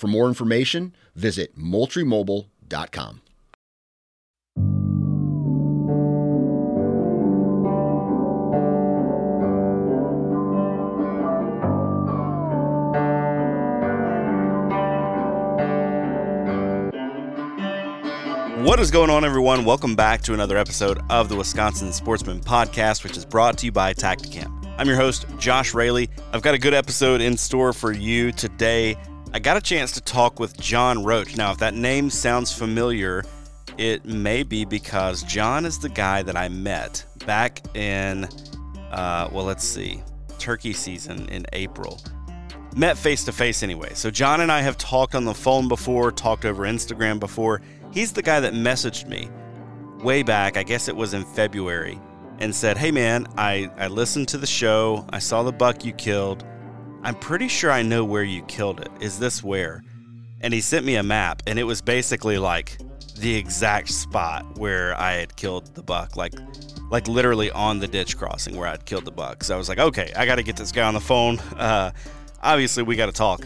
For more information, visit moultriemobile.com. What is going on, everyone? Welcome back to another episode of the Wisconsin Sportsman Podcast, which is brought to you by Tactacam. I'm your host, Josh Raley. I've got a good episode in store for you today. I got a chance to talk with John Roach. Now, if that name sounds familiar, it may be because John is the guy that I met back in, uh, well, let's see, turkey season in April. Met face to face anyway. So, John and I have talked on the phone before, talked over Instagram before. He's the guy that messaged me way back, I guess it was in February, and said, Hey man, I, I listened to the show, I saw the buck you killed. I'm pretty sure I know where you killed it. Is this where? And he sent me a map, and it was basically like the exact spot where I had killed the buck, like like literally on the ditch crossing where I'd killed the buck. So I was like, okay, I got to get this guy on the phone. Uh, obviously, we got to talk.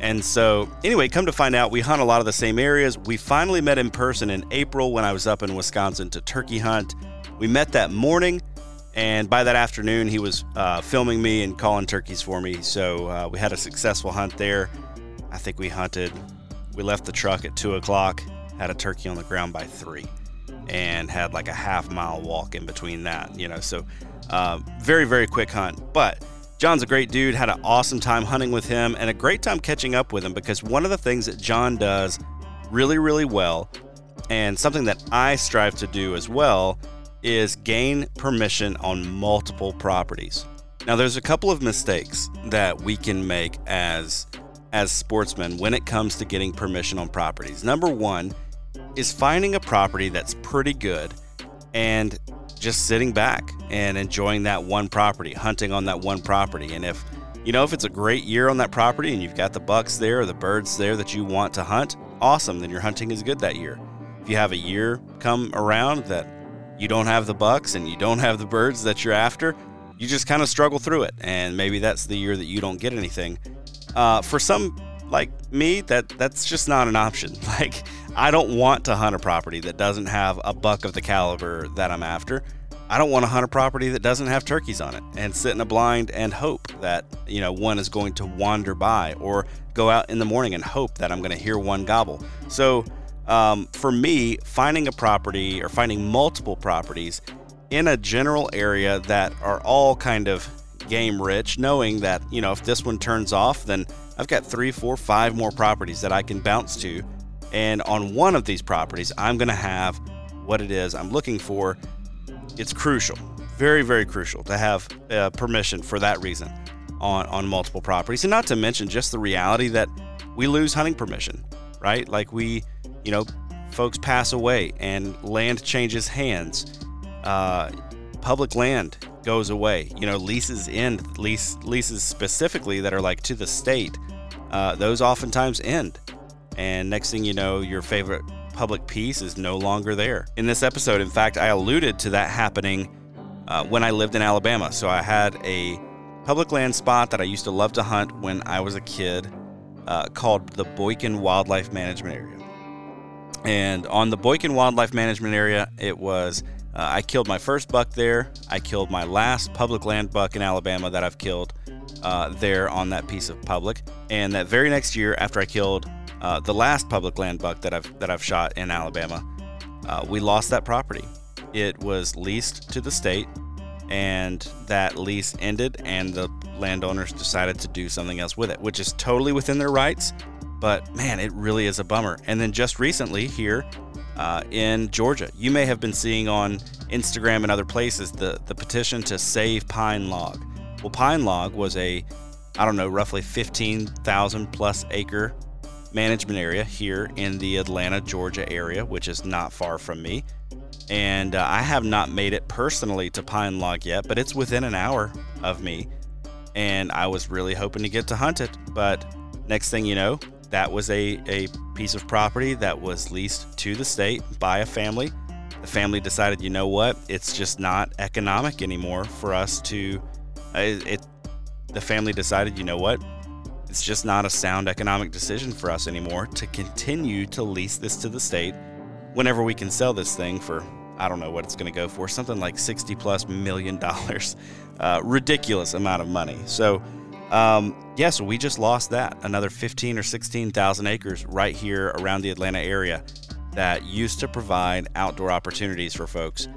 And so, anyway, come to find out, we hunt a lot of the same areas. We finally met in person in April when I was up in Wisconsin to turkey hunt. We met that morning. And by that afternoon, he was uh, filming me and calling turkeys for me. So uh, we had a successful hunt there. I think we hunted, we left the truck at two o'clock, had a turkey on the ground by three, and had like a half mile walk in between that, you know. So uh, very, very quick hunt. But John's a great dude, had an awesome time hunting with him and a great time catching up with him because one of the things that John does really, really well, and something that I strive to do as well, is gain permission on multiple properties. Now there's a couple of mistakes that we can make as as sportsmen when it comes to getting permission on properties. Number 1 is finding a property that's pretty good and just sitting back and enjoying that one property, hunting on that one property. And if you know if it's a great year on that property and you've got the bucks there or the birds there that you want to hunt, awesome, then your hunting is good that year. If you have a year come around that you don't have the bucks and you don't have the birds that you're after, you just kind of struggle through it. And maybe that's the year that you don't get anything. Uh, for some like me, that that's just not an option. Like I don't want to hunt a property that doesn't have a buck of the caliber that I'm after. I don't want to hunt a property that doesn't have turkeys on it and sit in a blind and hope that, you know, one is going to wander by or go out in the morning and hope that I'm going to hear one gobble. So, um, for me, finding a property or finding multiple properties in a general area that are all kind of game rich, knowing that, you know, if this one turns off, then I've got three, four, five more properties that I can bounce to. And on one of these properties, I'm going to have what it is I'm looking for. It's crucial, very, very crucial to have uh, permission for that reason on, on multiple properties. And not to mention just the reality that we lose hunting permission, right? Like we, you know, folks pass away and land changes hands. Uh, public land goes away. You know, leases end. Lease leases specifically that are like to the state. Uh, those oftentimes end, and next thing you know, your favorite public piece is no longer there. In this episode, in fact, I alluded to that happening uh, when I lived in Alabama. So I had a public land spot that I used to love to hunt when I was a kid uh, called the Boykin Wildlife Management Area. And on the Boykin Wildlife Management Area, it was uh, I killed my first buck there. I killed my last public land buck in Alabama that I've killed uh, there on that piece of public. And that very next year, after I killed uh, the last public land buck that I've that I've shot in Alabama, uh, we lost that property. It was leased to the state, and that lease ended, and the landowners decided to do something else with it, which is totally within their rights. But man, it really is a bummer. And then just recently here uh, in Georgia, you may have been seeing on Instagram and other places the the petition to save Pine Log. Well, Pine Log was a I don't know, roughly 15,000 plus acre management area here in the Atlanta, Georgia area, which is not far from me. And uh, I have not made it personally to Pine Log yet, but it's within an hour of me. And I was really hoping to get to hunt it. But next thing you know, that was a, a piece of property that was leased to the state by a family. The family decided, you know what, it's just not economic anymore for us to. Uh, it, the family decided, you know what, it's just not a sound economic decision for us anymore to continue to lease this to the state whenever we can sell this thing for, I don't know what it's going to go for, something like 60 plus million dollars. Uh, ridiculous amount of money. So, um, yes, yeah, so we just lost that. Another 15 or 16,000 acres right here around the Atlanta area that used to provide outdoor opportunities for folks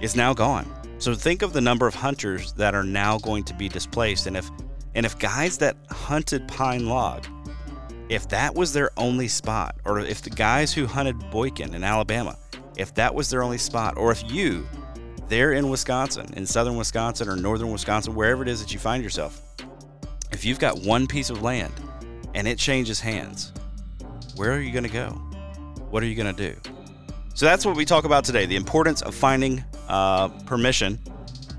is now gone. So think of the number of hunters that are now going to be displaced. And if and if guys that hunted pine log, if that was their only spot, or if the guys who hunted Boykin in Alabama, if that was their only spot, or if you, there in Wisconsin, in southern Wisconsin or northern Wisconsin, wherever it is that you find yourself, if you've got one piece of land and it changes hands, where are you going to go? What are you going to do? So that's what we talk about today the importance of finding uh, permission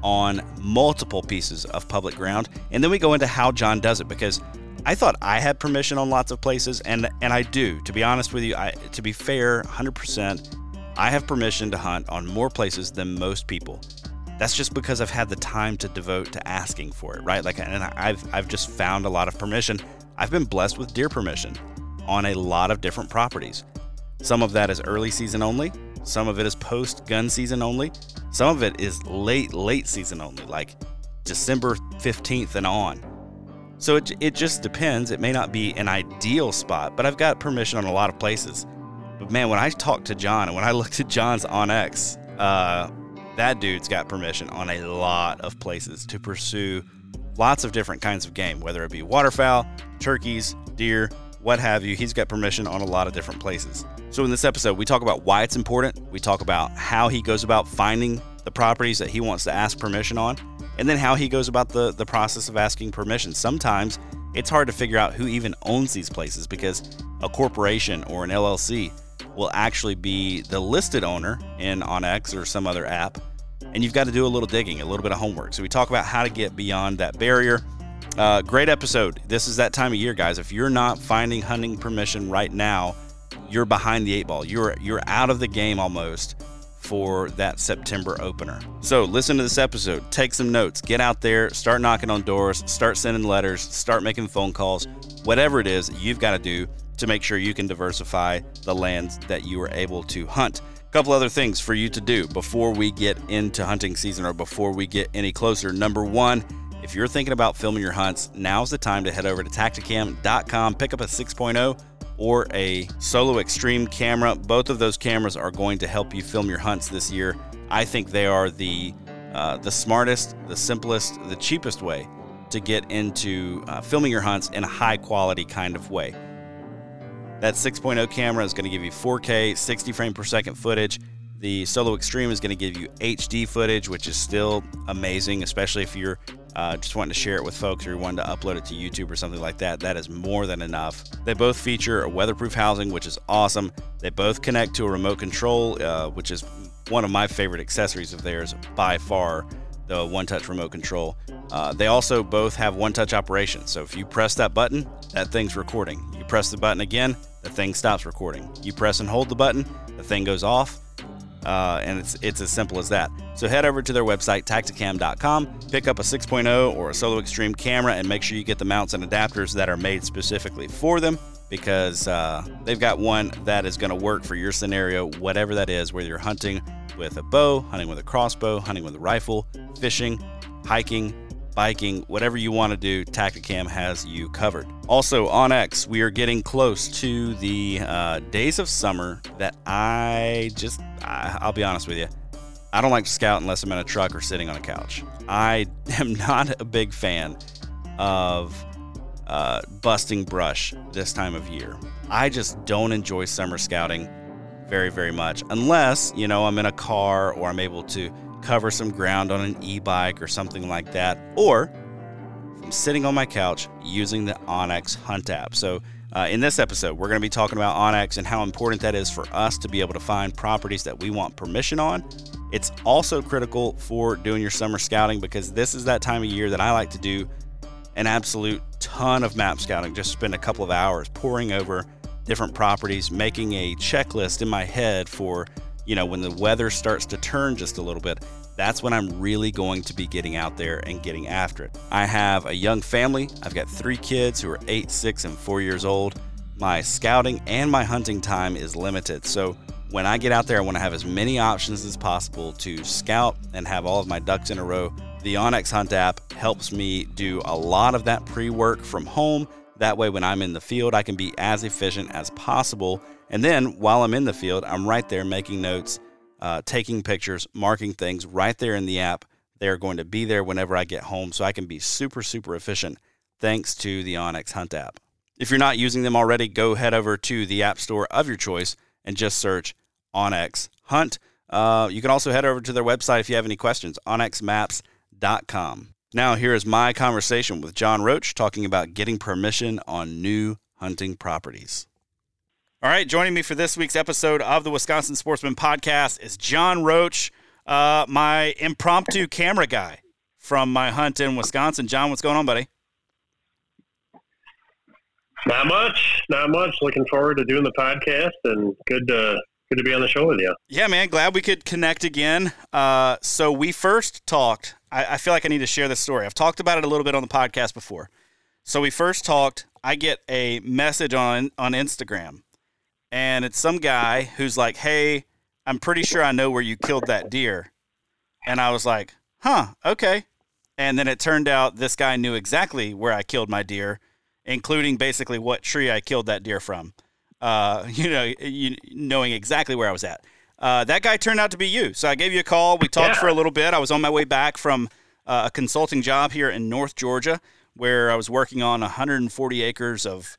on multiple pieces of public ground. And then we go into how John does it because I thought I had permission on lots of places, and and I do. To be honest with you, I, to be fair, 100%, I have permission to hunt on more places than most people. That's just because I've had the time to devote to asking for it, right? Like, and I've I've just found a lot of permission. I've been blessed with deer permission on a lot of different properties. Some of that is early season only. Some of it is post gun season only. Some of it is late, late season only, like December 15th and on. So it, it just depends. It may not be an ideal spot, but I've got permission on a lot of places. But man, when I talked to John and when I looked at John's onX, uh, that dude's got permission on a lot of places to pursue lots of different kinds of game, whether it be waterfowl, turkeys, deer, what have you. He's got permission on a lot of different places. So, in this episode, we talk about why it's important. We talk about how he goes about finding the properties that he wants to ask permission on, and then how he goes about the, the process of asking permission. Sometimes it's hard to figure out who even owns these places because a corporation or an LLC will actually be the listed owner in onX or some other app. And you've got to do a little digging, a little bit of homework. So, we talk about how to get beyond that barrier. Uh, great episode. This is that time of year, guys. If you're not finding hunting permission right now, you're behind the eight ball. You're you're out of the game almost for that September opener. So listen to this episode, take some notes, get out there, start knocking on doors, start sending letters, start making phone calls, whatever it is you've got to do to make sure you can diversify the lands that you are able to hunt. A couple other things for you to do before we get into hunting season or before we get any closer. Number one, if you're thinking about filming your hunts, now's the time to head over to tactacam.com, pick up a 6.0 or a Solo Extreme camera. Both of those cameras are going to help you film your hunts this year. I think they are the uh, the smartest, the simplest, the cheapest way to get into uh, filming your hunts in a high quality kind of way. That 6.0 camera is going to give you 4K, 60 frame per second footage. The Solo Extreme is going to give you HD footage, which is still amazing, especially if you're uh, just wanting to share it with folks or you wanted to upload it to YouTube or something like that, that is more than enough. They both feature a weatherproof housing, which is awesome. They both connect to a remote control, uh, which is one of my favorite accessories of theirs by far, the one touch remote control. Uh, they also both have one touch operation. So if you press that button, that thing's recording. You press the button again, the thing stops recording. You press and hold the button, the thing goes off. Uh, and it's it's as simple as that. So head over to their website, tactacam.com, pick up a 6.0 or a Solo Extreme camera, and make sure you get the mounts and adapters that are made specifically for them because uh, they've got one that is going to work for your scenario, whatever that is, whether you're hunting with a bow, hunting with a crossbow, hunting with a rifle, fishing, hiking, biking, whatever you want to do, Tactacam has you covered. Also, onX, we are getting close to the uh, days of summer that I just, I, I'll be honest with you, I don't like to scout unless I'm in a truck or sitting on a couch. I am not a big fan of uh, busting brush this time of year. I just don't enjoy summer scouting very, very much unless, you know, I'm in a car or I'm able to cover some ground on an e bike or something like that, or I'm sitting on my couch using the onX Hunt app. So, uh, in this episode, we're going to be talking about onX and how important that is for us to be able to find properties that we want permission on. It's also critical for doing your summer scouting because this is that time of year that I like to do an absolute ton of map scouting, just spend a couple of hours poring over different properties, making a checklist in my head for you know, when the weather starts to turn just a little bit, that's when I'm really going to be getting out there and getting after it. I have a young family. I've got three kids who are eight, six, and four years old. My scouting and my hunting time is limited. So when I get out there, I want to have as many options as possible to scout and have all of my ducks in a row. The onX Hunt app helps me do a lot of that pre work from home. That way, when I'm in the field, I can be as efficient as possible and then while I'm in the field, I'm right there making notes, uh, taking pictures, marking things right there in the app. They're going to be there whenever I get home, so I can be super, super efficient thanks to the onX Hunt app. If you're not using them already, go head over to the App Store of your choice and just search onX Hunt. Uh, you can also head over to their website if you have any questions, onxmaps.com. Now, here is my conversation with John Roach talking about getting permission on new hunting properties. All right, joining me for this week's episode of the Wisconsin Sportsman Podcast is John Roach, uh, my impromptu camera guy from my hunt in Wisconsin. John, what's going on, buddy? Not much, not much. Looking forward to doing the podcast, and good to good to be on the show with you. Yeah, man, glad we could connect again. Uh, so we first talked. I, I feel like I need to share this story. I've talked about it a little bit on the podcast before. So we first talked. I get a message on on Instagram and it's some guy who's like, "Hey, I'm pretty sure I know where you killed that deer," and I was like, "Huh, okay." And then it turned out this guy knew exactly where I killed my deer, including basically what tree I killed that deer from. Uh, you know, you, knowing exactly where I was at. Uh, that guy turned out to be you. So I gave you a call. We talked yeah. for a little bit. I was on my way back from uh, a consulting job here in North Georgia, where I was working on 140 acres of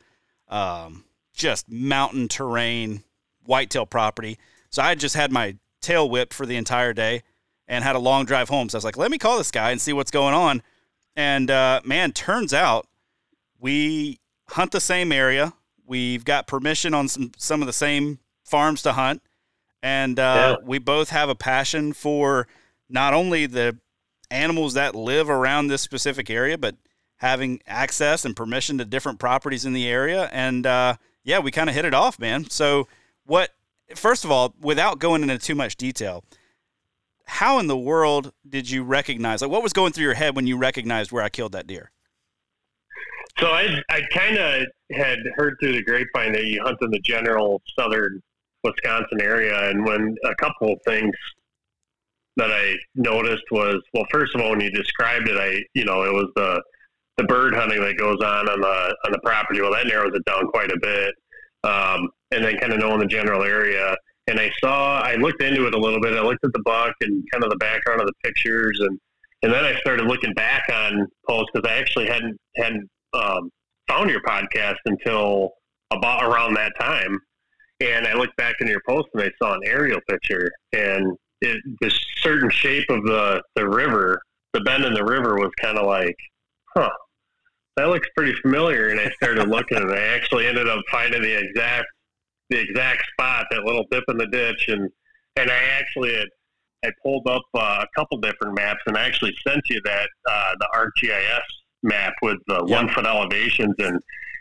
um, just mountain terrain, whitetail property. So I just had my tail whipped for the entire day and had a long drive home. So I was like, let me call this guy and see what's going on. And uh, man, turns out we hunt the same area. We've got permission on some some of the same farms to hunt, and uh, yeah. we both have a passion for not only the animals that live around this specific area, but having access and permission to different properties in the area. And uh, yeah, we kind of hit it off, man. So, what, first of all, without going into too much detail, how in the world did you recognize, like, what was going through your head when you recognized where I killed that deer? So, I, I kind of had heard through the grapevine that you hunt in the general southern Wisconsin area. And when a couple of things that I noticed was, well, first of all, when you described it, I, you know, it was the, the bird hunting that goes on on the on the property. Well, that narrows it down quite a bit. Um, and then kind of knowing the general area. And I saw, I looked into it a little bit. I looked at the buck and kind of the background of the pictures, and and then I started looking back on posts because I actually hadn't hadn't um, found your podcast until about around that time. And I looked back into your post and I saw an aerial picture, and it, the certain shape of the the river, the bend in the river was kind of like, huh, that looks pretty familiar. And I started looking, and I actually ended up finding the exact the exact spot, that little dip in the ditch, and and I actually had I pulled up uh, a couple different maps, and I actually sent you that uh, the ArcGIS map with the yep. one foot elevations and.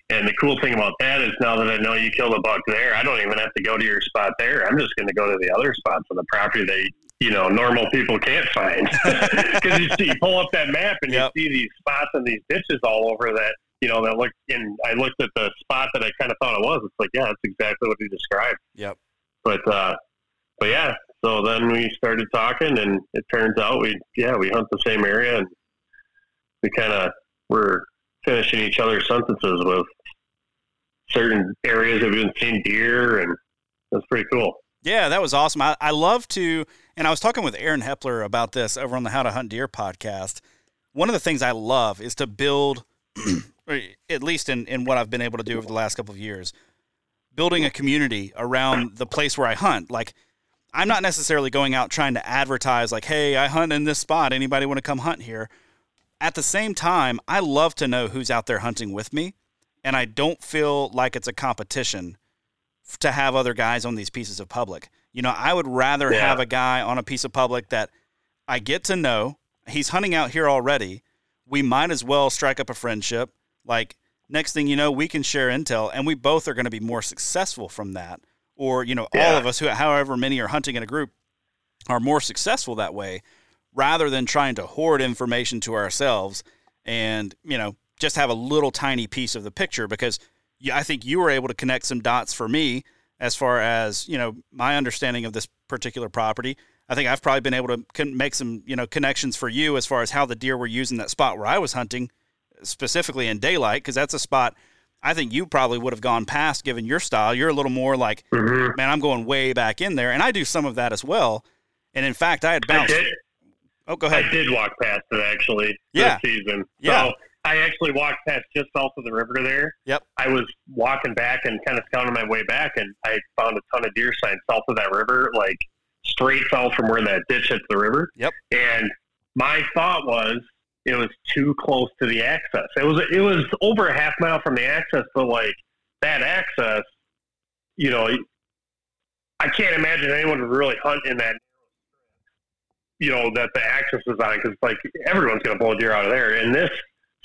And the cool thing about that is now that I know you killed a buck there, I don't even have to go to your spot there. I'm just going to go to the other spots on the property that you know normal people can't find because you see you pull up that map and Yep. you see these spots and these ditches all over that you know that look and I looked at the spot that I kind of thought it was it's like yeah that's exactly what he described Yep. but uh but yeah so then we started talking and it turns out we yeah we hunt the same area and we kind of were finishing each other's sentences with certain areas that we've been seeing deer and that's pretty cool Yeah, that was awesome. I, I love to, and I was talking with Aaron Hepler about this over on the How to Hunt Deer podcast. One of the things I love is to build, at least in, in what I've been able to do over the last couple of years, building a community around the place where I hunt. Like, I'm not necessarily going out trying to advertise, like, hey, I hunt in this spot. Anybody want to come hunt here? At the same time, I love to know who's out there hunting with me, and I don't feel like it's a competition to have other guys on these pieces of public. You know, I would rather Yeah. have a guy on a piece of public that I get to know. He's hunting out here already. We might as well strike up a friendship. Like next thing you know, we can share intel, and we both are going to be more successful from that. Or you know, all of us who, however many are hunting in a group, are more successful that way, rather than trying to hoard information to ourselves and you know just have a little tiny piece of the picture. Because I think you were able to connect some dots for me as far as you know my understanding of this particular property. I think I've probably been able to make some you know connections for you as far as how the deer were using that spot where I was hunting, specifically in daylight, because that's a spot I think you probably would have gone past given your style. You're a little more like, mm-hmm. man, I'm going way back in there, and I do some of that as well. And in fact, I had bounced. Oh, go ahead. I did walk past it actually Yeah. this season. Yeah. So I actually walked past just south of the river there. Yep. I was walking back and kind of scouting my way back, and I found a ton of deer signs south of that river, like straight south from where that ditch hits the river. Yep. And my thought was it was too close to the access. It was it was over a half mile from the access, but like that access, you know, I can't imagine anyone would really hunt in that you know that the access is on because like everyone's going to pull a deer out of there. And this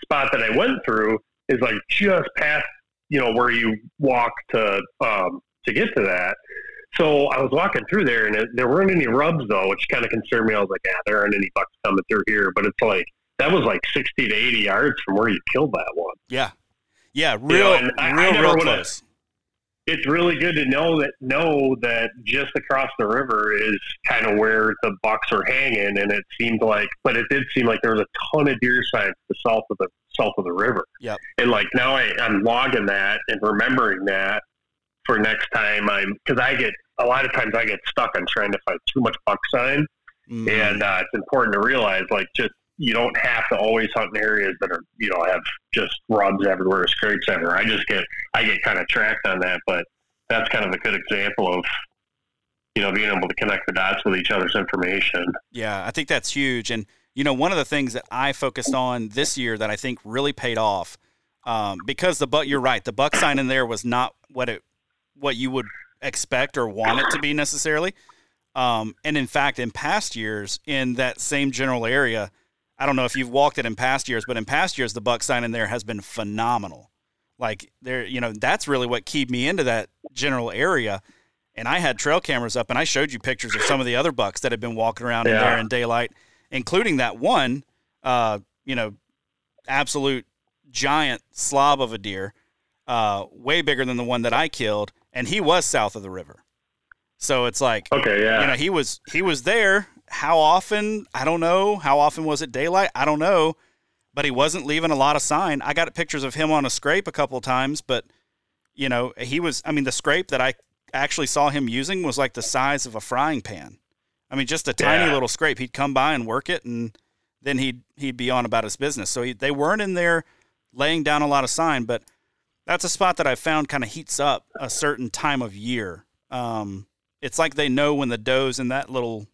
spot that I went through is like just past you know where you walk to um, to get to that. So I was walking through there, and it, there weren't any rubs though, which kind of concerned me. I was like, "Yeah, there aren't any bucks coming through here." But it's like that was like sixty to eighty yards from where you killed that one. Yeah, yeah, know, real, I- I real, real close. It's really good to know that know that just across the river is kind of where the bucks are hanging, and it seemed like, but it did seem like there was a ton of deer signs to the south of the south of the river. Yep. And like now I, I'm logging that and remembering that for next time I'm because I get a lot of times I get stuck on trying to find too much buck sign, Mhm. and uh, it's important to realize like just you don't have to always hunt in areas that are you know have just rubs everywhere, scrapes everywhere. I just get I get kind of tracked on that, but that's kind of a good example of you know being able to connect the dots with each other's information. Yeah, I think that's huge. And you know, one of the things that I focused on this year that I think really paid off, um, because the buck, you're right, the buck sign in there was not what it, what you would expect or want it to be necessarily. Um, and in fact, in past years, in that same general area, I don't know if you've walked it in past years, but in past years, the buck sign in there has been phenomenal. Like there, you know, that's really what keyed me into that general area. And I had trail cameras up, and I showed you pictures of some of the other bucks that had been walking around in there in daylight, including that one, uh, you know, absolute giant slob of a deer, uh, way bigger than the one that I killed, and he was south of the river. So it's like, Okay, yeah, you know, he was he was there. How often? I don't know. How often was it daylight? I don't know. But he wasn't leaving a lot of sign. I got pictures of him on a scrape a couple of times, but you know, he was. I mean, the scrape that I actually saw him using was like the size of a frying pan. I mean, just a tiny Yeah. little scrape. He'd come by and work it, and then he'd he'd be on about his business. So he, they weren't in there laying down a lot of sign, but that's a spot that I found kind of heats up a certain time of year. Um, it's like they know when the does in that little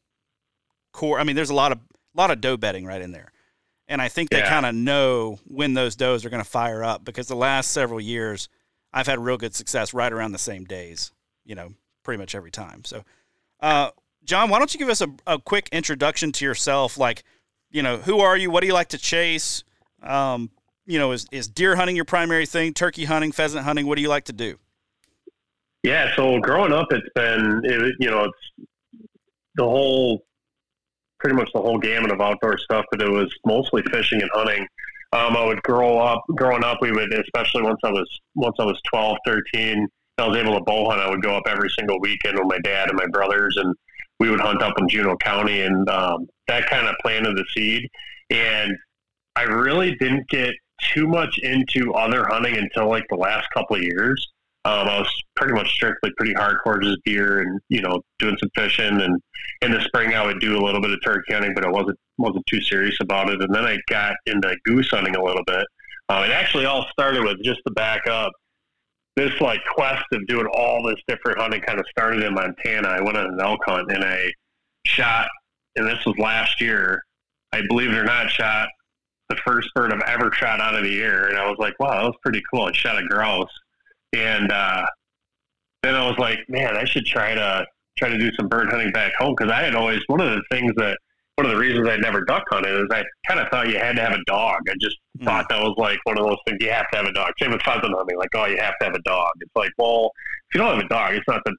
core. I mean, there's a lot of lot of doe bedding right in there, and I think they Yeah. kind of know when those does are going to fire up because the last several years I've had real good success right around the same days. You know, pretty much every time. So, uh, John, why don't you give us a, a quick introduction to yourself? Like, you know, who are you? What do you like to chase? Um, you know, is, is deer hunting your primary thing? Turkey hunting, pheasant hunting? What do you like to do? yeah. So growing up, it's been it, you know it's the whole pretty much the whole gamut of outdoor stuff, but it was mostly fishing and hunting. Um, I would grow up, growing up, we would, especially once I was, once I was 12, 13, I was able to bow hunt. I would go up every single weekend with my dad and my brothers, and we would hunt up in Juneau County, and um, that kind of planted the seed. And I really didn't get too much into other hunting until like the last couple of years. Um, I was pretty much strictly pretty hardcore just deer and you know doing some fishing and in the spring I would do a little bit of turkey hunting, but I wasn't wasn't too serious about it. And then I got into goose hunting a little bit. Um, it actually all started with just to back up this like quest of doing all this different hunting kind of started in Montana. I went on an elk hunt and I shot, and this was last year. I believe it or not, shot the first bird I've ever shot out of the air, and I was like, wow, that was pretty cool. I shot a grouse, and uh, then I was like, man, I should try to try to do some bird hunting back home because I had always one of the things that one of the reasons I never duck hunted is I kind of thought you had to have a dog. I just mm. thought that was like one of those things you have to have a dog. Same with pheasant hunting, like oh you have to have a dog. It's like well if you don't have a dog, it's not the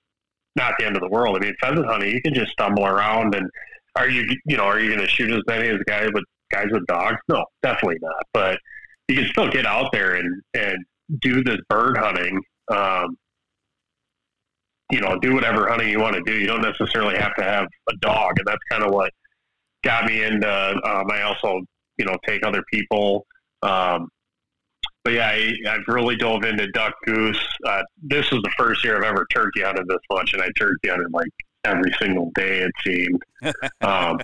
not the end of the world. I mean pheasant hunting, you can just stumble around and are you you know are you going to shoot as many as guys with guys with dogs? No, definitely not. But you can still get out there and and do this bird hunting. Um, you know, do whatever hunting you want to do. You don't necessarily have to have a dog, and that's kind of what got me into. Um, I also, you know, take other people. Um, but yeah, I, I've really dove into duck goose. Uh, this is the first year I've ever turkey hunted this much, and I turkey hunted like every single day it seemed. um,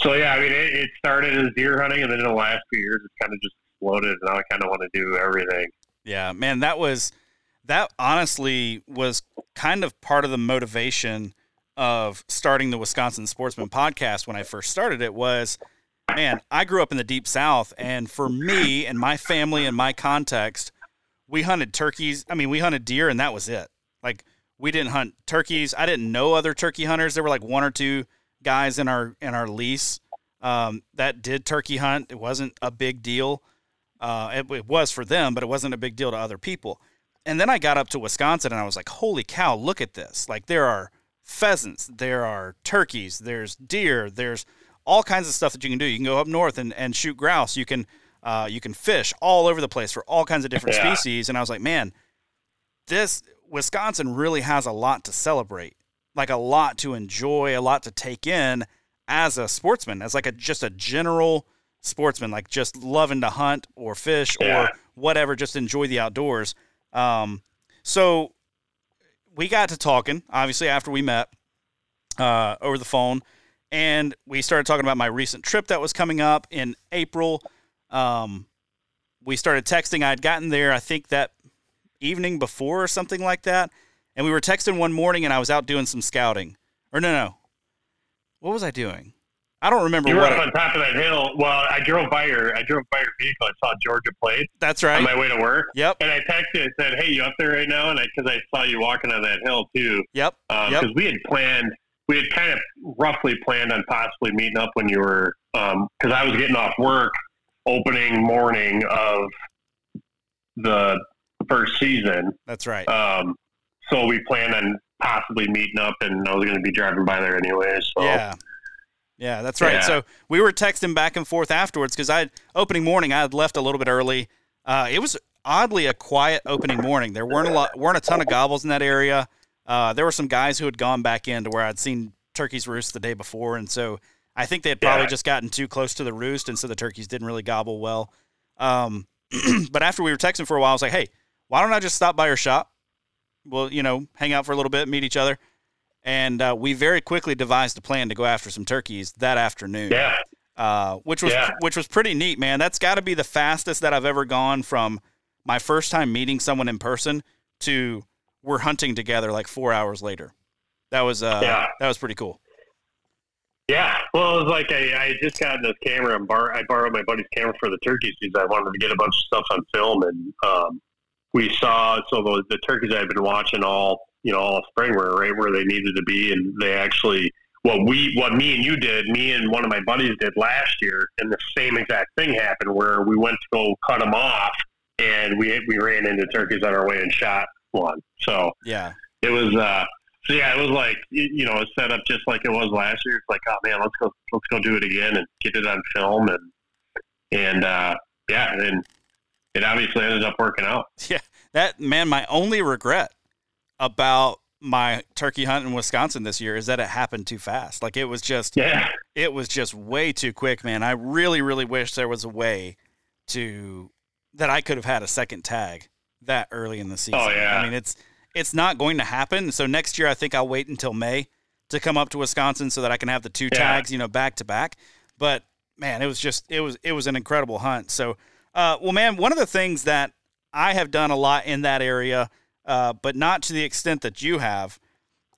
so yeah, I mean, it, it, started as deer hunting, and then in the last few years, it's kind of just exploded. And now I kind of want to do everything. Yeah, man, that was that. Honestly, was kind of part of the motivation of starting the Wisconsin Sportsman podcast when I first started it was man, I grew up in the deep south and for me and my family and my context, we hunted turkeys. I mean, we hunted deer and that was it. Like we didn't hunt turkeys. I didn't know other turkey hunters. There were like one or two guys in our in our lease um, that did turkey hunt. It wasn't a big deal. Uh, it, it was for them, but it wasn't a big deal to other people. And then I got up to Wisconsin and I was like, holy cow, look at this. Like there are pheasants, there are turkeys, there's deer, there's all kinds of stuff that you can do. You can go up north and, and shoot grouse. You can uh, you can fish all over the place for all kinds of different yeah. species. And I was like, man, this Wisconsin really has a lot to celebrate, like a lot to enjoy, a lot to take in as a sportsman, as like a just a general sportsman, like just loving to hunt or fish yeah. or whatever, just enjoy the outdoors. Um, so we got to talking, obviously, after we met uh, over the phone, and we started talking about my recent trip that was coming up in April. Um, we started texting. I had gotten there, I think, that evening before or something like that. And we were texting one morning, and I was out doing some scouting. Or no, no. What was I doing? I don't remember. You were up I, on top of that hill. Well, I drove by your I drove by your vehicle. I saw Georgia plate. That's right. On my way to work. Yep. And I texted. I said, "Hey, you up there right now?" And I because I saw you walking on that hill too. Yep. Because um, yep. we had planned. We had kind of roughly planned on possibly meeting up when you were because um, I was getting off work opening morning of the first season. That's right. Um, so we planned on possibly meeting up, and I was going to be driving by there anyway. So yeah. Yeah, that's right. Yeah. So we were texting back and forth afterwards because I opening morning I had left a little bit early. Uh, it was oddly a quiet opening morning. There weren't a lot, weren't a ton of gobbles in that area. Uh, there were some guys who had gone back into where I'd seen turkeys roost the day before, and so I think they had probably yeah. just gotten too close to the roost, and so the turkeys didn't really gobble well. Um, but after we were texting for a while, I was like, "Hey, why don't I just stop by your shop? We'll, you know, hang out for a little bit, meet each other." And uh, we very quickly devised a plan to go after some turkeys that afternoon. Yeah. Uh, which was yeah. which was pretty neat, man. That's got to be the fastest that I've ever gone from my first time meeting someone in person to we're hunting together like four hours later. That was uh, yeah. that was pretty cool. Yeah, well, it was like I, I just got this camera and bar, I borrowed my buddy's camera for the turkeys because I wanted to get a bunch of stuff on film, and um, we saw so the, the turkeys I've been watching all you know all spring were right where they needed to be, and they actually what we what me and you did, me and one of my buddies did last year, and the same exact thing happened where we went to go cut them off, and we we ran into turkeys on our way and shot one. So yeah, it was uh, so yeah, it was like you know, it set up just like it was last year. It's like, oh man, let's go, let's go do it again and get it on film, and and uh, yeah, and it obviously ended up working out. Yeah, that man, my only regret about my turkey hunt in Wisconsin this year is that it happened too fast. Like it was just, yeah, it was just way too quick, man. I really, really wish there was a way to that I could have had a second tag that early in the season. Oh yeah, I mean it's it's not going to happen. So next year, I think I'll wait until May to come up to Wisconsin so that I can have the two yeah. tags, you know, back to back. But man, it was just it was it was an incredible hunt. So, uh, well, man, one of the things that I have done a lot in that area, uh, but not to the extent that you have,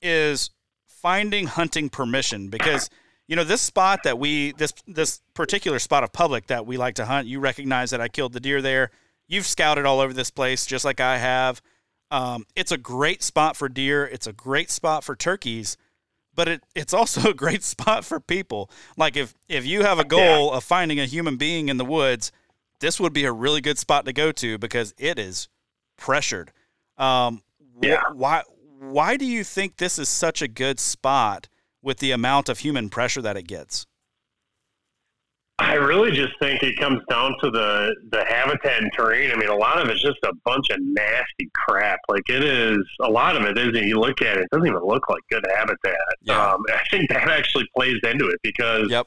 is finding hunting permission because you know this spot that we this this particular spot of public that we like to hunt. You recognize that I killed the deer there. You've scouted all over this place just like I have. Um, it's a great spot for deer. It's a great spot for turkeys, but it, it's also a great spot for people. Like if if you have a goal yeah. of finding a human being in the woods, this would be a really good spot to go to because it is pressured. Um, yeah. Wh- why why do you think this is such a good spot with the amount of human pressure that it gets? I really just think it comes down to the the habitat and terrain. I mean, a lot of it's just a bunch of nasty crap. Like it is, a lot of it isn't. You look at it, it doesn't even look like good habitat. Yeah. Um, I think that actually plays into it because yep.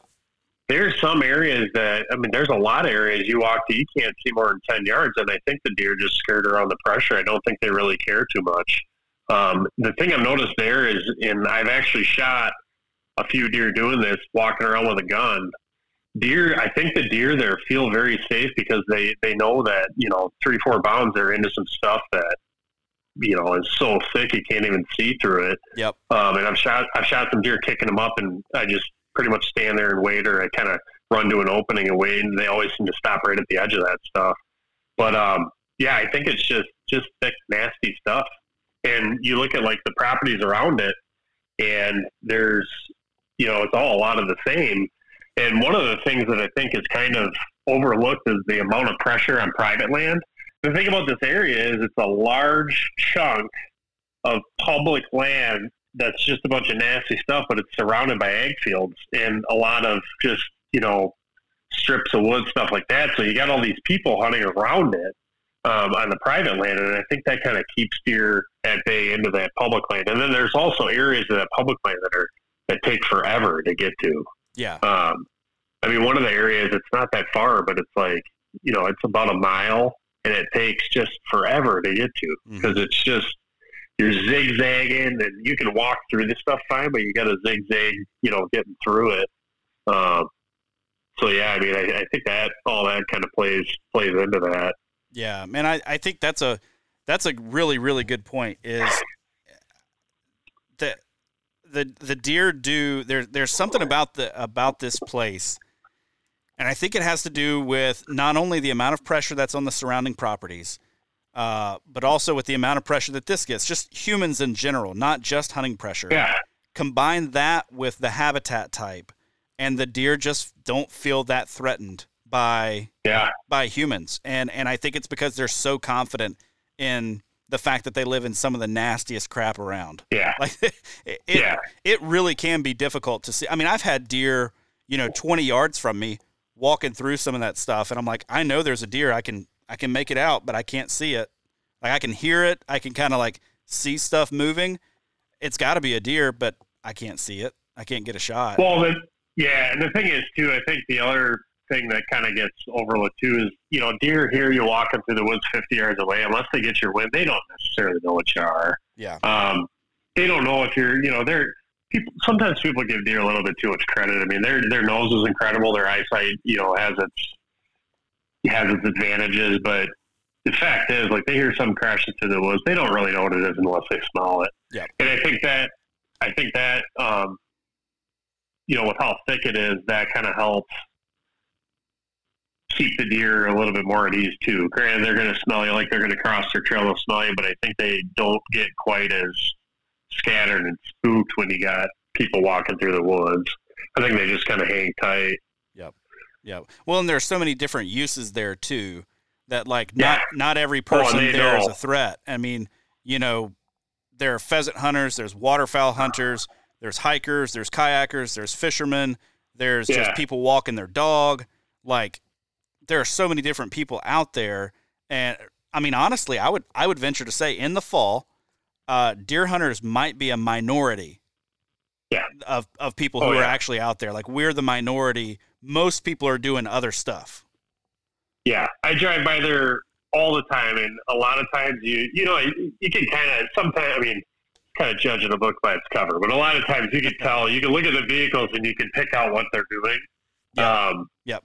There's some areas that I mean, there's a lot of areas you walk to, you can't see more than ten yards, and I think the deer just skirt around the pressure. I don't think they really care too much. Um, the thing I've noticed there is, and I've actually shot a few deer doing this, walking around with a gun deer i think the deer there feel very safe because they they know that you know three four bounds they're into some stuff that you know is so thick you can't even see through it yep um, and i've shot i've shot some deer kicking them up and i just pretty much stand there and wait or i kind of run to an opening and wait and they always seem to stop right at the edge of that stuff. But um yeah i think it's just just thick nasty stuff. And you look at like the properties around it and there's you know it's all a lot of the same. And one of the things that I think is kind of overlooked is the amount of pressure on private land. The thing about this area is it's a large chunk of public land that's just a bunch of nasty stuff, but it's surrounded by ag fields and a lot of just, you know, strips of wood, stuff like that. So you got all these people hunting around it um, on the private land. And I think that kind of keeps deer at bay into that public land. And then there's also areas of that public land that are, that take forever to get to. Yeah. Um, I mean, one of the areas it's not that far, but it's like you know, it's about a mile, and it takes just forever to get to because mm-hmm. it's just you're zigzagging, and you can walk through this stuff fine, but you got to zigzag, you know, getting through it. Um, so yeah, I mean, I, I think that all that kind of plays plays into that. Yeah, man, I, I think that's a that's a really really good point. Is that the the deer do there there's something about the about this place and i think it has to do with not only the amount of pressure that's on the surrounding properties uh, but also with the amount of pressure that this gets just humans in general not just hunting pressure yeah combine that with the habitat type and the deer just don't feel that threatened by yeah by humans and and i think it's because they're so confident in the fact that they live in some of the nastiest crap around. Yeah. Like it, yeah. it really can be difficult to see. I mean, I've had deer, you know, 20 yards from me walking through some of that stuff and I'm like, I know there's a deer. I can I can make it out, but I can't see it. Like I can hear it. I can kind of like see stuff moving. It's got to be a deer, but I can't see it. I can't get a shot. Well, the, yeah, and the thing is too, I think the other thing that kind of gets overlooked too is you know deer here you walking through the woods 50 yards away unless they get your wind they don't necessarily know what you are yeah um, they don't know if you're you know they're people sometimes people give deer a little bit too much credit i mean their their nose is incredible their eyesight you know has its has its advantages but the fact is like they hear some crashing through the woods they don't really know what it is unless they smell it yeah and i think that i think that um, you know with how thick it is that kind of helps keep the deer a little bit more at ease too. Granted, they're going to smell you like they're going to cross their trail. They'll smell you, but I think they don't get quite as scattered and spooked when you got people walking through the woods. I think they just kind of hang tight. Yep. Well, and there's so many different uses there too that like not yeah. not every oh, person oh, there is a threat. I mean, you know, there are pheasant hunters, there's waterfowl hunters, there's hikers, there's kayakers, there's fishermen, there's Yeah. just people walking their dog. Like there are so many different people out there, and I mean honestly, I would I would venture to say in the fall, uh, deer hunters might be a minority. Yeah. Of of people who Oh, are yeah. actually out there. Like we're the minority. Most people are doing other stuff. Yeah, I drive by there all the time, and a lot of times you you know you, you can kind of sometimes I mean kind of judging a book by its cover, but a lot of times you can tell you can look at the vehicles and you can pick out what they're doing. Yeah. Um, Yep.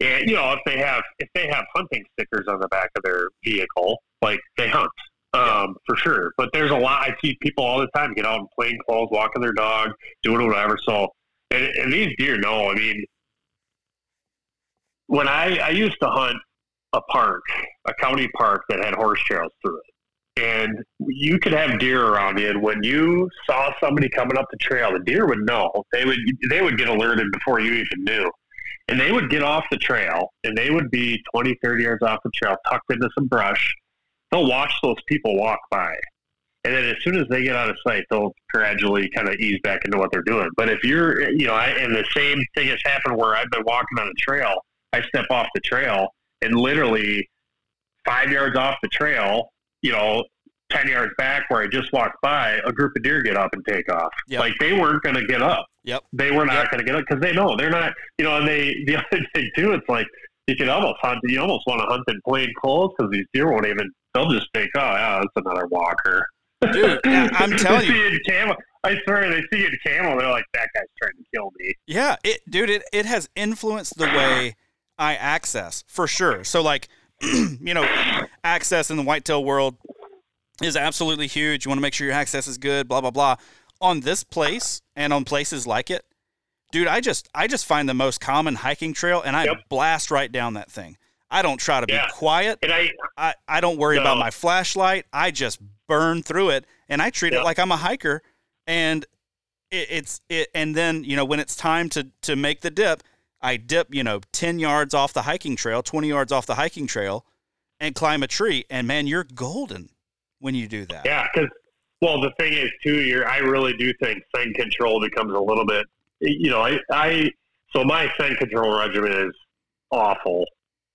And you know if they have if they have hunting stickers on the back of their vehicle, like they hunt. Um, for sure. But there's a lot I see people all the time get out in plain clothes, walking their dog, doing whatever. So and, and these deer know, I mean when I, I used to hunt a park, a county park that had horse trails through it. And you could have deer around you, and when you saw somebody coming up the trail, the deer would know. They would they would get alerted before you even knew. And they would get off the trail, and they would be 20, 30 yards off the trail, tucked into some brush. They'll watch those people walk by. And then as soon as they get out of sight, they'll gradually kind of ease back into what they're doing. But if you're, you know, I, and the same thing has happened where I've been walking on a trail, I step off the trail, and literally five yards off the trail, you know, 10 yards back where I just walked by, a group of deer get up and take off. Yep. Like they weren't going to get up. Yep. They were not Yep. going to get up because they know they're not, you know, and they, the other thing too, it's like you can almost hunt, you almost want to hunt in plain clothes because these deer won't even, they'll just think, oh, yeah, that's another walker. Dude, yeah, I'm telling you. in. I swear, they see it in camo. They're like, that guy's trying to kill me. Yeah, it dude, it, it has influenced the way I access for sure. So like, you know, access in the whitetail world is absolutely huge. You want to make sure your access is good, blah blah blah. On this place and on places like it, dude, I just I just find the most common hiking trail and I Yep. blast right down that thing. I don't try to be quiet. And I, I, I don't worry about my flashlight. I just burn through it and I treat it like I'm a hiker. And it, it's it and then, you know, when it's time to to make the dip, I dip, you know, 10 yards off the hiking trail, 20 yards off the hiking trail and climb a tree and man, you're golden when you do that. Yeah, because well, the thing is too, you're I really do think scent control becomes a little bit. You know, I, I so my scent control regimen is awful.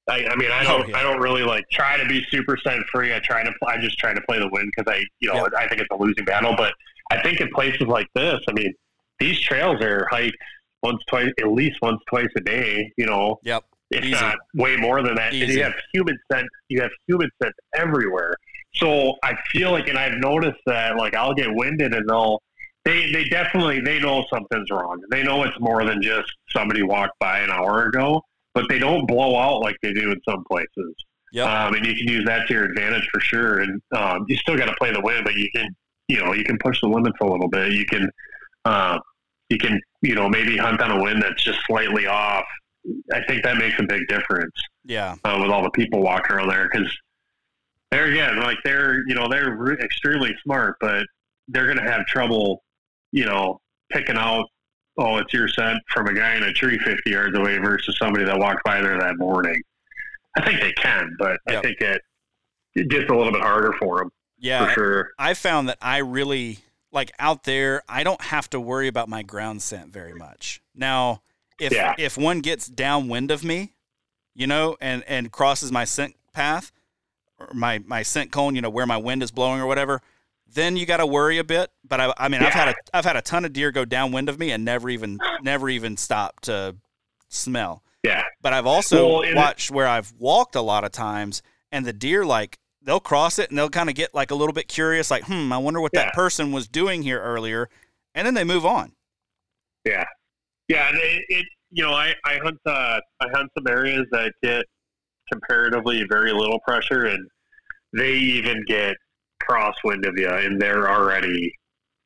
I, I mean, I Oh, don't, yeah. I don't really like try to be super scent free. I try to, I just try to play the win because I, you know, I think it's a losing battle. But I think in places like this, I mean, these trails are hiked once, twice, at least once, twice a day. You know, Yep. if Easy. not way more than that. And you have human scent. You have human scent everywhere. So I feel like, and I've noticed that, like I'll get winded, and they'll they they definitely they know something's wrong. They know it's more than just somebody walked by an hour ago, but they don't blow out like they do in some places. Yep. Um, and you can use that to your advantage for sure. And um, you still got to play the wind, but you can you know you can push the limits a little bit. You can uh, you can you know maybe hunt on a wind that's just slightly off. I think that makes a big difference Yeah. uh, with all the people walking around there because there again, like they're you know they're re- extremely smart, but they're going to have trouble, you know, picking out oh it's your scent from a guy in a tree fifty yards away versus somebody that walked by there that morning. I think they can, but I think it it gets a little bit harder for them Yeah. for sure. I found that I really like out there. I don't have to worry about my ground scent very much. Now, if Yeah. if one gets downwind of me, you know, and and crosses my scent path or my my scent cone, you know, where my wind is blowing or whatever, then you got to worry a bit. But I, I mean, I've had a I've had a ton of deer go downwind of me and never even never even stop to smell. Yeah, But I've also Well, watched where I've walked a lot of times, and the deer like they'll cross it and they'll kind of get like a little bit curious, like, hmm, I wonder what Yeah. that person was doing here earlier, and then they move on. Yeah, yeah, it, it you know I I hunt uh, I hunt some areas that get comparatively very little pressure, and they even get crosswind of you, and they're already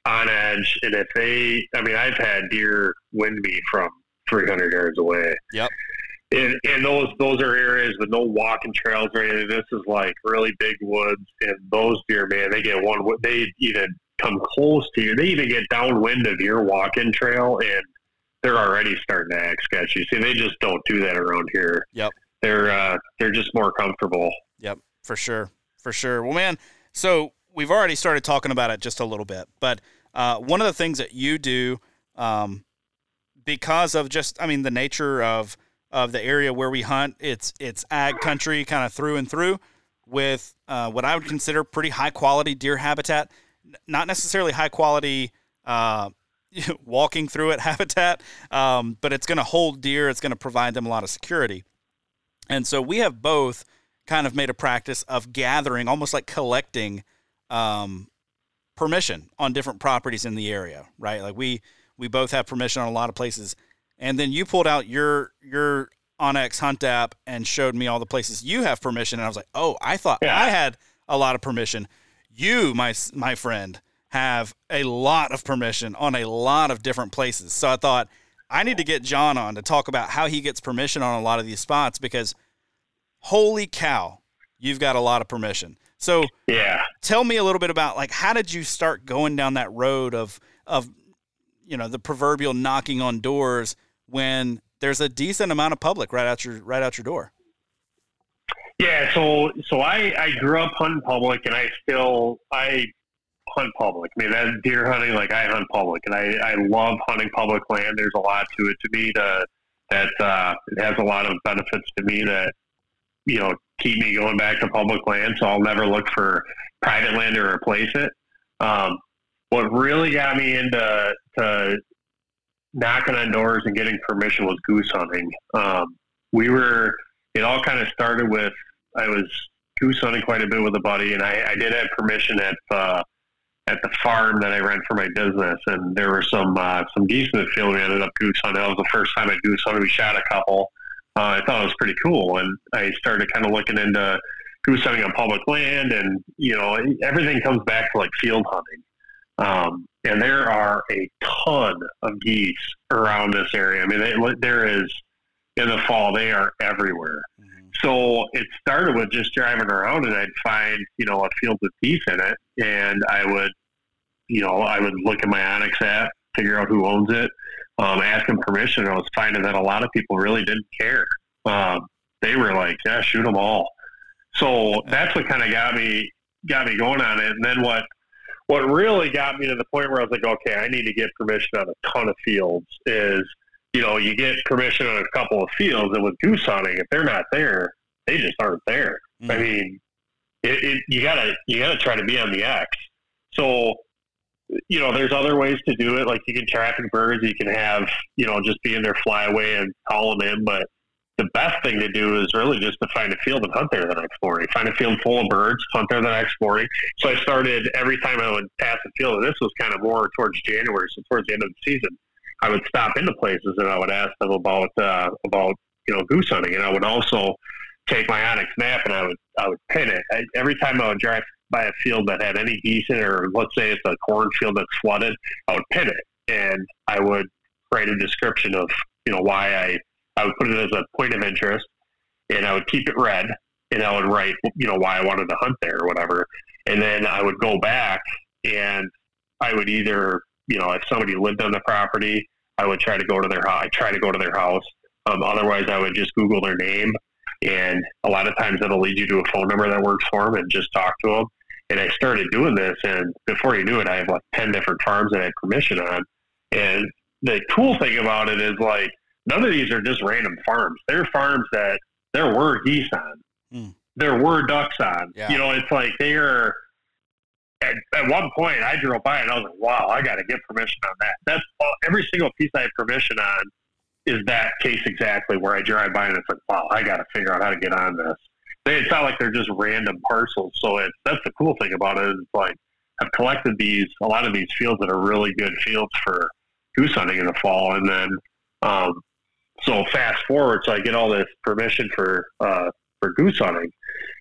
on edge. And if they, I mean, I've had deer wind me from 300 yards away. Yep. And, and those those are areas with no walking trails or anything. This is like really big woods, and those deer, man, they get one. They even come close to you. They even get downwind of your walking trail, and they're already starting to act sketchy. See, they just don't do that around here. Yep. They're uh, they're just more comfortable. Yep, for sure, for sure. Well, man, so we've already started talking about it just a little bit, but uh, one of the things that you do, um, because of just, I mean, the nature of of the area where we hunt, it's it's ag country kind of through and through, with uh, what I would consider pretty high quality deer habitat, not necessarily high quality. Uh, walking through it habitat, um, but it's going to hold deer. It's going to provide them a lot of security. And so we have both kind of made a practice of gathering, almost like collecting um, permission on different properties in the area, right? Like we we both have permission on a lot of places, and then you pulled out your your onX Hunt app and showed me all the places you have permission, and I was like, oh, I thought yeah. I had a lot of permission. You, my my friend, have a lot of permission on a lot of different places. So I thought I need to get John on to talk about how he gets permission on a lot of these spots because holy cow, you've got a lot of permission. So yeah, tell me a little bit about like how did you start going down that road of of you know the proverbial knocking on doors when there's a decent amount of public right out your right out your door. Yeah, so so I I grew up hunting public, and I still I hunt public. I mean, that deer hunting, like I hunt public, and I I love hunting public land. There's a lot to it to me to that uh, it has a lot of benefits to me that you know keep me going back to public land. So I'll never look for private land to replace it. Um, what really got me into to knocking on doors and getting permission was goose hunting. Um, we were it all kind of started with I was goose hunting quite a bit with a buddy, and I, I did have permission at uh, at the farm that I rent for my business, and there were some uh, some geese in the field. We ended up goose hunting. That was the first time I goose hunted. We shot a couple, uh, I thought it was pretty cool. And I started kind of looking into goose hunting on public land, and you know everything comes back to like field hunting. Um, and there are a ton of geese around this area. I mean, they, there is in the fall they are everywhere. Mm-hmm. So it started with just driving around, and I'd find you know a field with geese in it, and I would you know I would look at my onX app, figure out who owns it, um, asking permission, I was finding that a lot of people really didn't care. Um, they were like, "Yeah, shoot them all." So that's what kind of got me got me going on it. And then what what really got me to the point where I was like, "Okay, I need to get permission on a ton of fields." Is you know, you get permission on a couple of fields, and with goose hunting, if they're not there, they just aren't there. Mm-hmm. I mean, it, it, you gotta you gotta try to be on the X. So you know, there's other ways to do it. Like you can traffic birds, you can have, you know, just be in there, fly away and call them in. But the best thing to do is really just to find a field and hunt there the next morning. Find a field full of birds, hunt there the next morning. So I started every time I would pass a field, and this was kind of more towards January, so towards the end of the season. I would stop into places and I would ask them about uh, about you know goose hunting, and I would also take my onX map and I would I would pin it I, every time I would drive by a field that had any decent, or let's say it's a cornfield that's flooded, I would pin it and I would write a description of you know why I I would put it as a point of interest, and I would keep it red, and I would write you know why I wanted to hunt there or whatever, and then I would go back and I would either you know if somebody lived on the property, I would try to go to their. I try to go to their house. Um, otherwise, I would just Google their name, and a lot of times it'll lead you to a phone number that works for them, and just talk to them. And I started doing this, and before you knew it, I have like 10 different farms that I had permission on. And the cool thing about it is like, none of these are just random farms. They're farms that there were geese on, mm. there were ducks on. Yeah. You know, it's like they are. At, at, one point, I drove by and I was like, "Wow, I got to get permission on that." That's all, every single piece I have permission on is that case exactly where I drive by and it's like, "Wow, I got to figure out how to get on this." They, it's not like they're just random parcels. So it's that's the cool thing about it is like I've collected these a lot of these fields that are really good fields for goose hunting in the fall, and then um, so fast forward, so I get all this permission for uh, for goose hunting,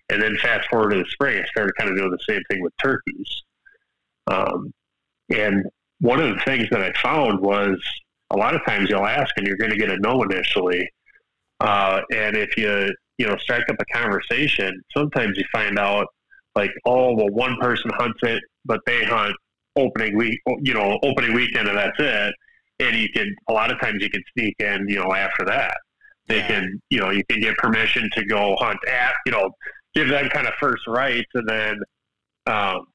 and then fast forward to the spring, I started kind of doing the same thing with turkeys. Um, and one of the things that I found was a lot of times you'll ask and you're going to get a no initially. Uh, and if you you know, strike up a conversation, sometimes you find out like, oh, well, one person hunts it, but they hunt opening week, you know, opening weekend, and that's it. And you can, a lot of times, you can sneak in, you know, after that. They yeah. can, you know, you can get permission to go hunt at, you know, give them kind of first rights, and then, um,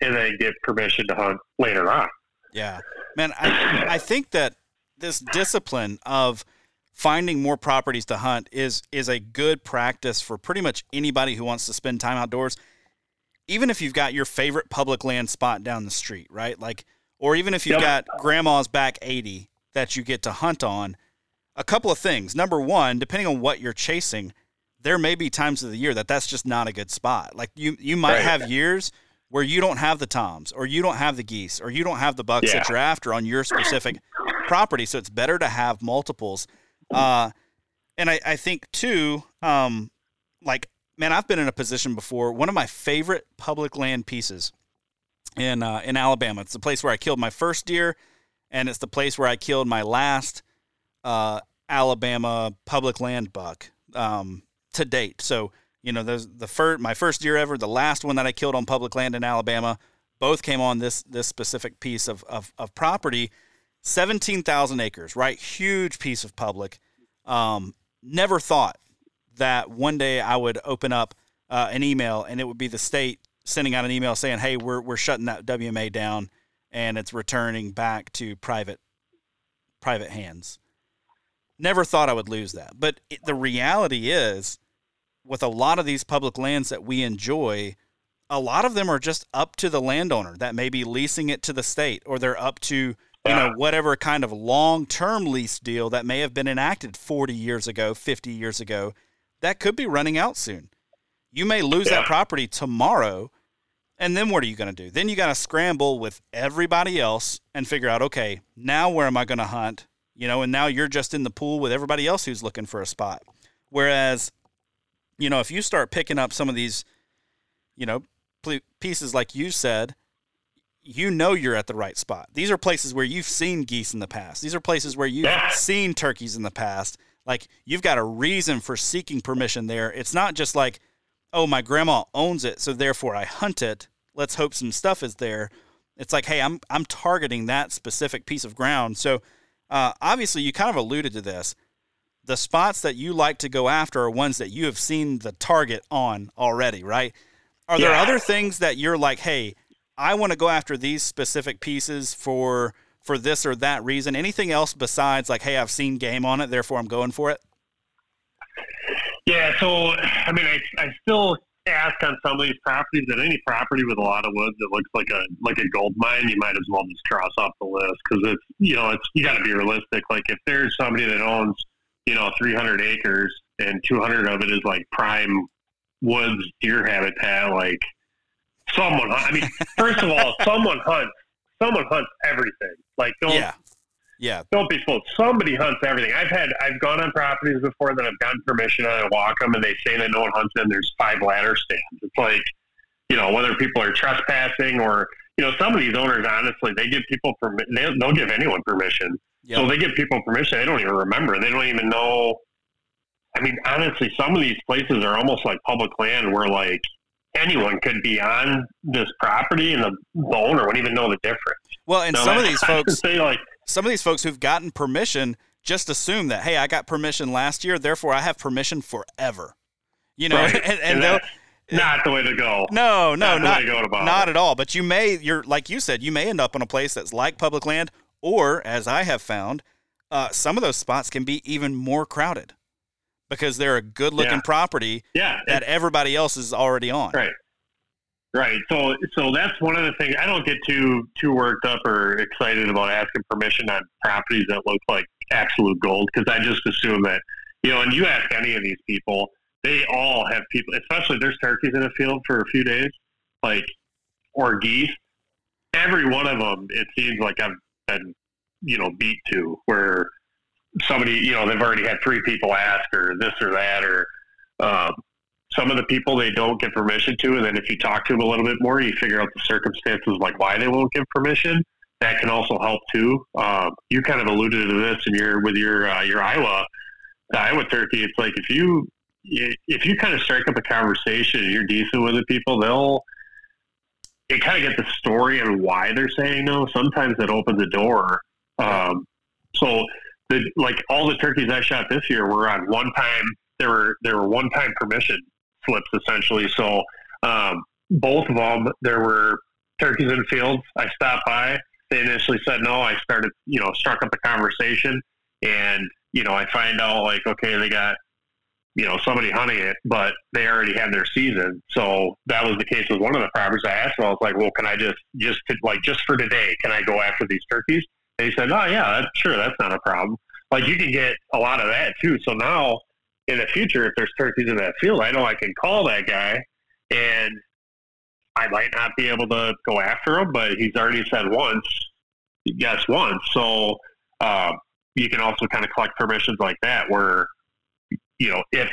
and then get permission to hunt later on. Yeah, man, I I think that this discipline of finding more properties to hunt is is a good practice for pretty much anybody who wants to spend time outdoors. Even if you've got your favorite public land spot down the street, right? Like, or even if you've got grandma's back 80 that you get to hunt on, a couple of things. Number one, depending on what you're chasing, there may be times of the year that that's just not a good spot. Like you, you might right. have years where you don't have the toms, or you don't have the geese, or you don't have the bucks yeah. that you're after on your specific property. So it's better to have multiples. Uh, and I, I think too, um, like man, I've been in a position before. One of my favorite public land pieces in uh, in Alabama. It's the place where I killed my first deer, and it's the place where I killed my last uh, Alabama public land buck um, to date. So you know, the the first my first deer ever, the last one that I killed on public land in Alabama, both came on this this specific piece of of, of property. 17,000 acres, right? Huge piece of public. Um, never thought that one day I would open up uh, an email and it would be the state sending out an email saying, "Hey, we're we're shutting that WMA down and it's returning back to private private hands." Never thought I would lose that, but it, the reality is, with a lot of these public lands that we enjoy, a lot of them are just up to the landowner that may be leasing it to the state, or they're up to you know, whatever kind of long term lease deal that may have been enacted 40 years ago, 50 years ago, that could be running out soon. You may lose yeah. that property tomorrow. And then what are you going to do? Then you got to scramble with everybody else and figure out, okay, now where am I going to hunt? You know, and now you're just in the pool with everybody else who's looking for a spot. Whereas, you know, if you start picking up some of these, you know, pieces like you said, you know you're at the right spot. These are places where you've seen geese in the past. These are places where you've yeah. seen turkeys in the past. Like you've got a reason for seeking permission there. It's not just like, oh, my grandma owns it, so therefore I hunt it. Let's hope some stuff is there. It's like, hey, I'm I'm targeting that specific piece of ground. So uh, obviously, you kind of alluded to this. The spots that you like to go after are ones that you have seen the target on already, right? Are yeah. there other things that you're like, hey, I want to go after these specific pieces for for this or that reason. Anything else besides like, hey, I've seen game on it, therefore I'm going for it? Yeah, so I mean, I, I still ask on some of these properties that any property with a lot of woods that looks like a like a gold mine, you might as well just cross off the list because it's you know it's you got to be realistic. Like if there's somebody that owns you know 300 acres and 200 of it is like prime woods deer habitat, like someone. I mean, first of all, someone hunts. Someone hunts everything. Like don't. Yeah. Yeah. Don't be fooled. Somebody hunts everything. I've had I've gone on properties before that I've gotten permission and I walk them and they say that no one hunts them. There's five ladder stands. It's like, you know, whether people are trespassing or you know, some of these owners honestly they give people permission. They, they'll give anyone permission. Yep. So they give people permission. They don't even remember. They don't even know. I mean, honestly, some of these places are almost like public land where like anyone could be on this property and the, the owner wouldn't even know the difference. Well, and so some of these folks say like some of these folks who've gotten permission just assume that hey, I got permission last year, therefore I have permission forever. You know, right. and, and, and not the way to go. No, no, not, not, not at all. But you may, you're like you said, you may end up on a place that's like public land, or as I have found, uh, some of those spots can be even more crowded because they're a good looking yeah. property yeah, that everybody else is already on. Right. Right. So so that's one of the things I don't get too too worked up or excited about asking permission on properties that look like absolute gold because I just assume that you know, and you ask any of these people, they all have people, especially there's turkeys in the field for a few days, like or geese. Every one of them, it seems like I've been, you know, beat to where somebody, you know, they've already had three people ask or this or that, or um, some of the people they don't give permission to. And then if you talk to them a little bit more, you figure out the circumstances like why they won't give permission. That can also help too. Um, you kind of alluded to this in your with your uh, your Iowa the Iowa turkey. It's like if you if you kind of strike up a conversation and you're decent with the people, they'll it kind of get the story and why they're saying no. Sometimes it opens the door. Um, so the like all the turkeys I shot this year were on one time. There were there were one time permission slips essentially. So um, both of them there were turkeys in fields. I stopped by. They initially said no. I started, you know, struck up a conversation, and you know, I find out like, okay, they got, you know, somebody hunting it, but they already had their season. So that was the case with one of the properties. I asked them, I was like, well, can I just, just to, like, just for today, can I go after these turkeys? He said, oh yeah, that's, sure, that's not a problem. Like you can get a lot of that too. So now in the future, if there's turkeys in that field, I know I can call that guy and I might not be able to go after him, but he's already said once, yes, once. So, uh, you can also kind of collect permissions like that where, you know, if,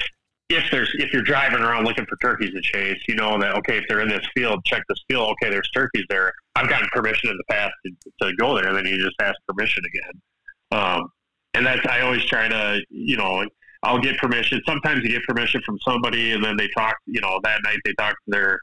if there's, if you're driving around looking for turkeys to chase, you know that, okay, if they're in this field, check this field. Okay, there's turkeys there. I've gotten permission in the past to, to go there. And then you just ask permission again. Um, and that's, I always try to, you know, I'll get permission. Sometimes you get permission from somebody, and then they talk. You know, that night they talk to their,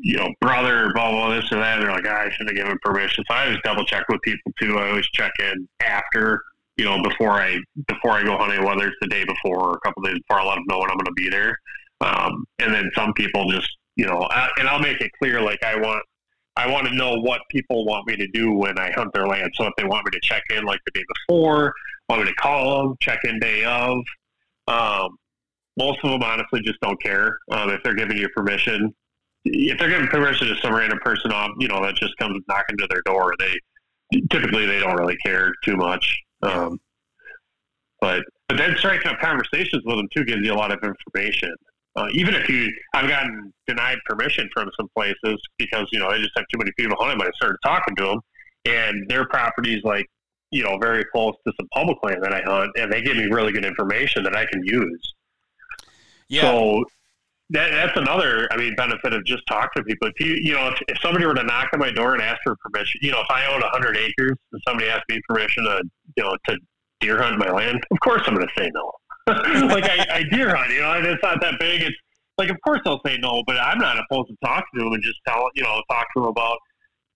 you know, brother, blah blah this or that. And they're like, ah, I shouldn't have given permission. So I always double check with people too. I always check in after, you know, before I before I go hunting, whether it's the day before or a couple days before. I let them know when I'm going to be there. Um, and then some people just, you know, I, and I'll make it clear like I want I want to know what people want me to do when I hunt their land. So if they want me to check in like the day before, want me to call them, check in day of, um, most of them honestly just don't care um, if they're giving you permission. If they're giving permission to some random person off, you know, that just comes knocking to their door, they typically they don't really care too much. Um, but but then striking up conversations with them too gives you a lot of information. Uh, even if you, I've gotten denied permission from some places because you know they just have too many people hunting. But I started talking to them, and their properties like you know, very close to some public land that I hunt, and they give me really good information that I can use. Yeah. So that, that's another, I mean, benefit of just talking to people. If you, you know, if, if somebody were to knock on my door and ask for permission, you know, if I own a hundred acres and somebody asked me permission to, you know, to deer hunt my land, of course I'm going to say no. like I, I deer hunt, you know, and it's not that big. It's like, of course I'll say no, but I'm not opposed to talking to them and just tell, you know, talk to them about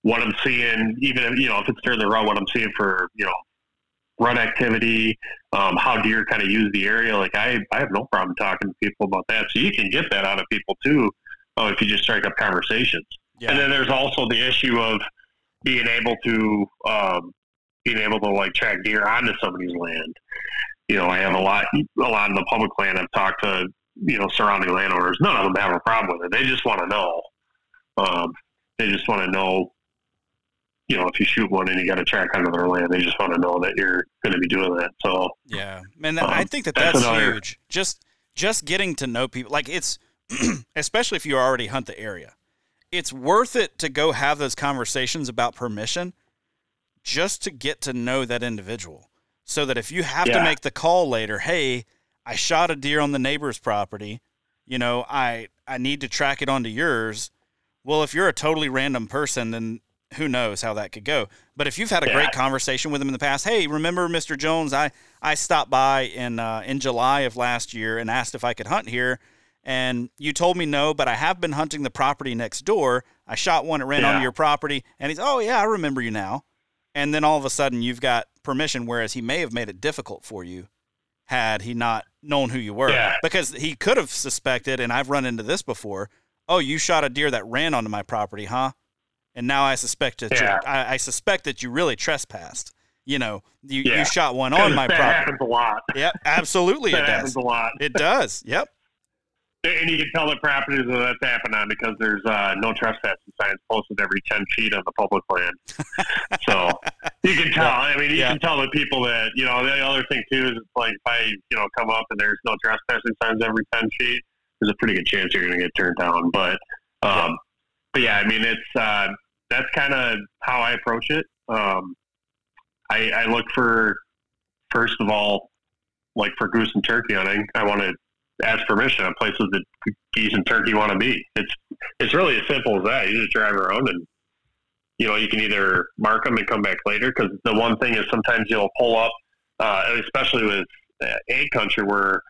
what I'm seeing, even if, you know, if it's during the run, what I'm seeing for, you know, run activity, um, how deer kind of use the area. Like I, I have no problem talking to people about that. So you can get that out of people too. Oh, if you just strike up conversations. Yeah. And then there's also the issue of being able to, um, being able to like track deer onto somebody's land. You know, I have a lot, a lot of the public land. I've talked to, you know, surrounding landowners. None of them have a problem with it. They just want to know. Um, they just want to know you know, if you shoot one and you got to track onto their land, they just want to know that you're going to be doing that. So yeah, and um, I think that that's, that's huge. Just just getting to know people, like it's especially if you already hunt the area, it's worth it to go have those conversations about permission, just to get to know that individual, so that if you have yeah. to make the call later, hey, I shot a deer on the neighbor's property, you know, I I need to track it onto yours. Well, if you're a totally random person, then who knows how that could go. But if you've had a yeah. great conversation with him in the past, hey, remember Mr. Jones? I I stopped by in uh, in July of last year and asked if I could hunt here, and you told me no, but I have been hunting the property next door. I shot one that ran yeah. onto your property, and he's, oh yeah, I remember you now. And then all of a sudden, you've got permission, whereas he may have made it difficult for you had he not known who you were, yeah. because he could have suspected, and I've run into this before. Oh, you shot a deer that ran onto my property, huh? And now I suspect that yeah. I, I, suspect that you really trespassed. You know, you, yeah. you shot one on my that property. happens a lot. Yep, absolutely it happens does. a lot. It does. Yep. And you can tell the properties that that's happening on because there's uh, no trespassing signs posted every ten feet on the public land. so you can tell. I mean, you yeah. can tell the people that you know. The other thing too is it's like if I you know come up and there's no trespassing signs every ten feet, there's a pretty good chance you're going to get turned down. But um, but yeah, I mean it's uh, that's kind of how I approach it. Um, I, I look for first of all, like for goose and turkey hunting, I want to ask permission on places that geese and turkey want to be. It's it's really as simple as that. You just drive around and you know you can either mark them and come back later because the one thing is sometimes you'll pull up, uh, especially with uh, ag country where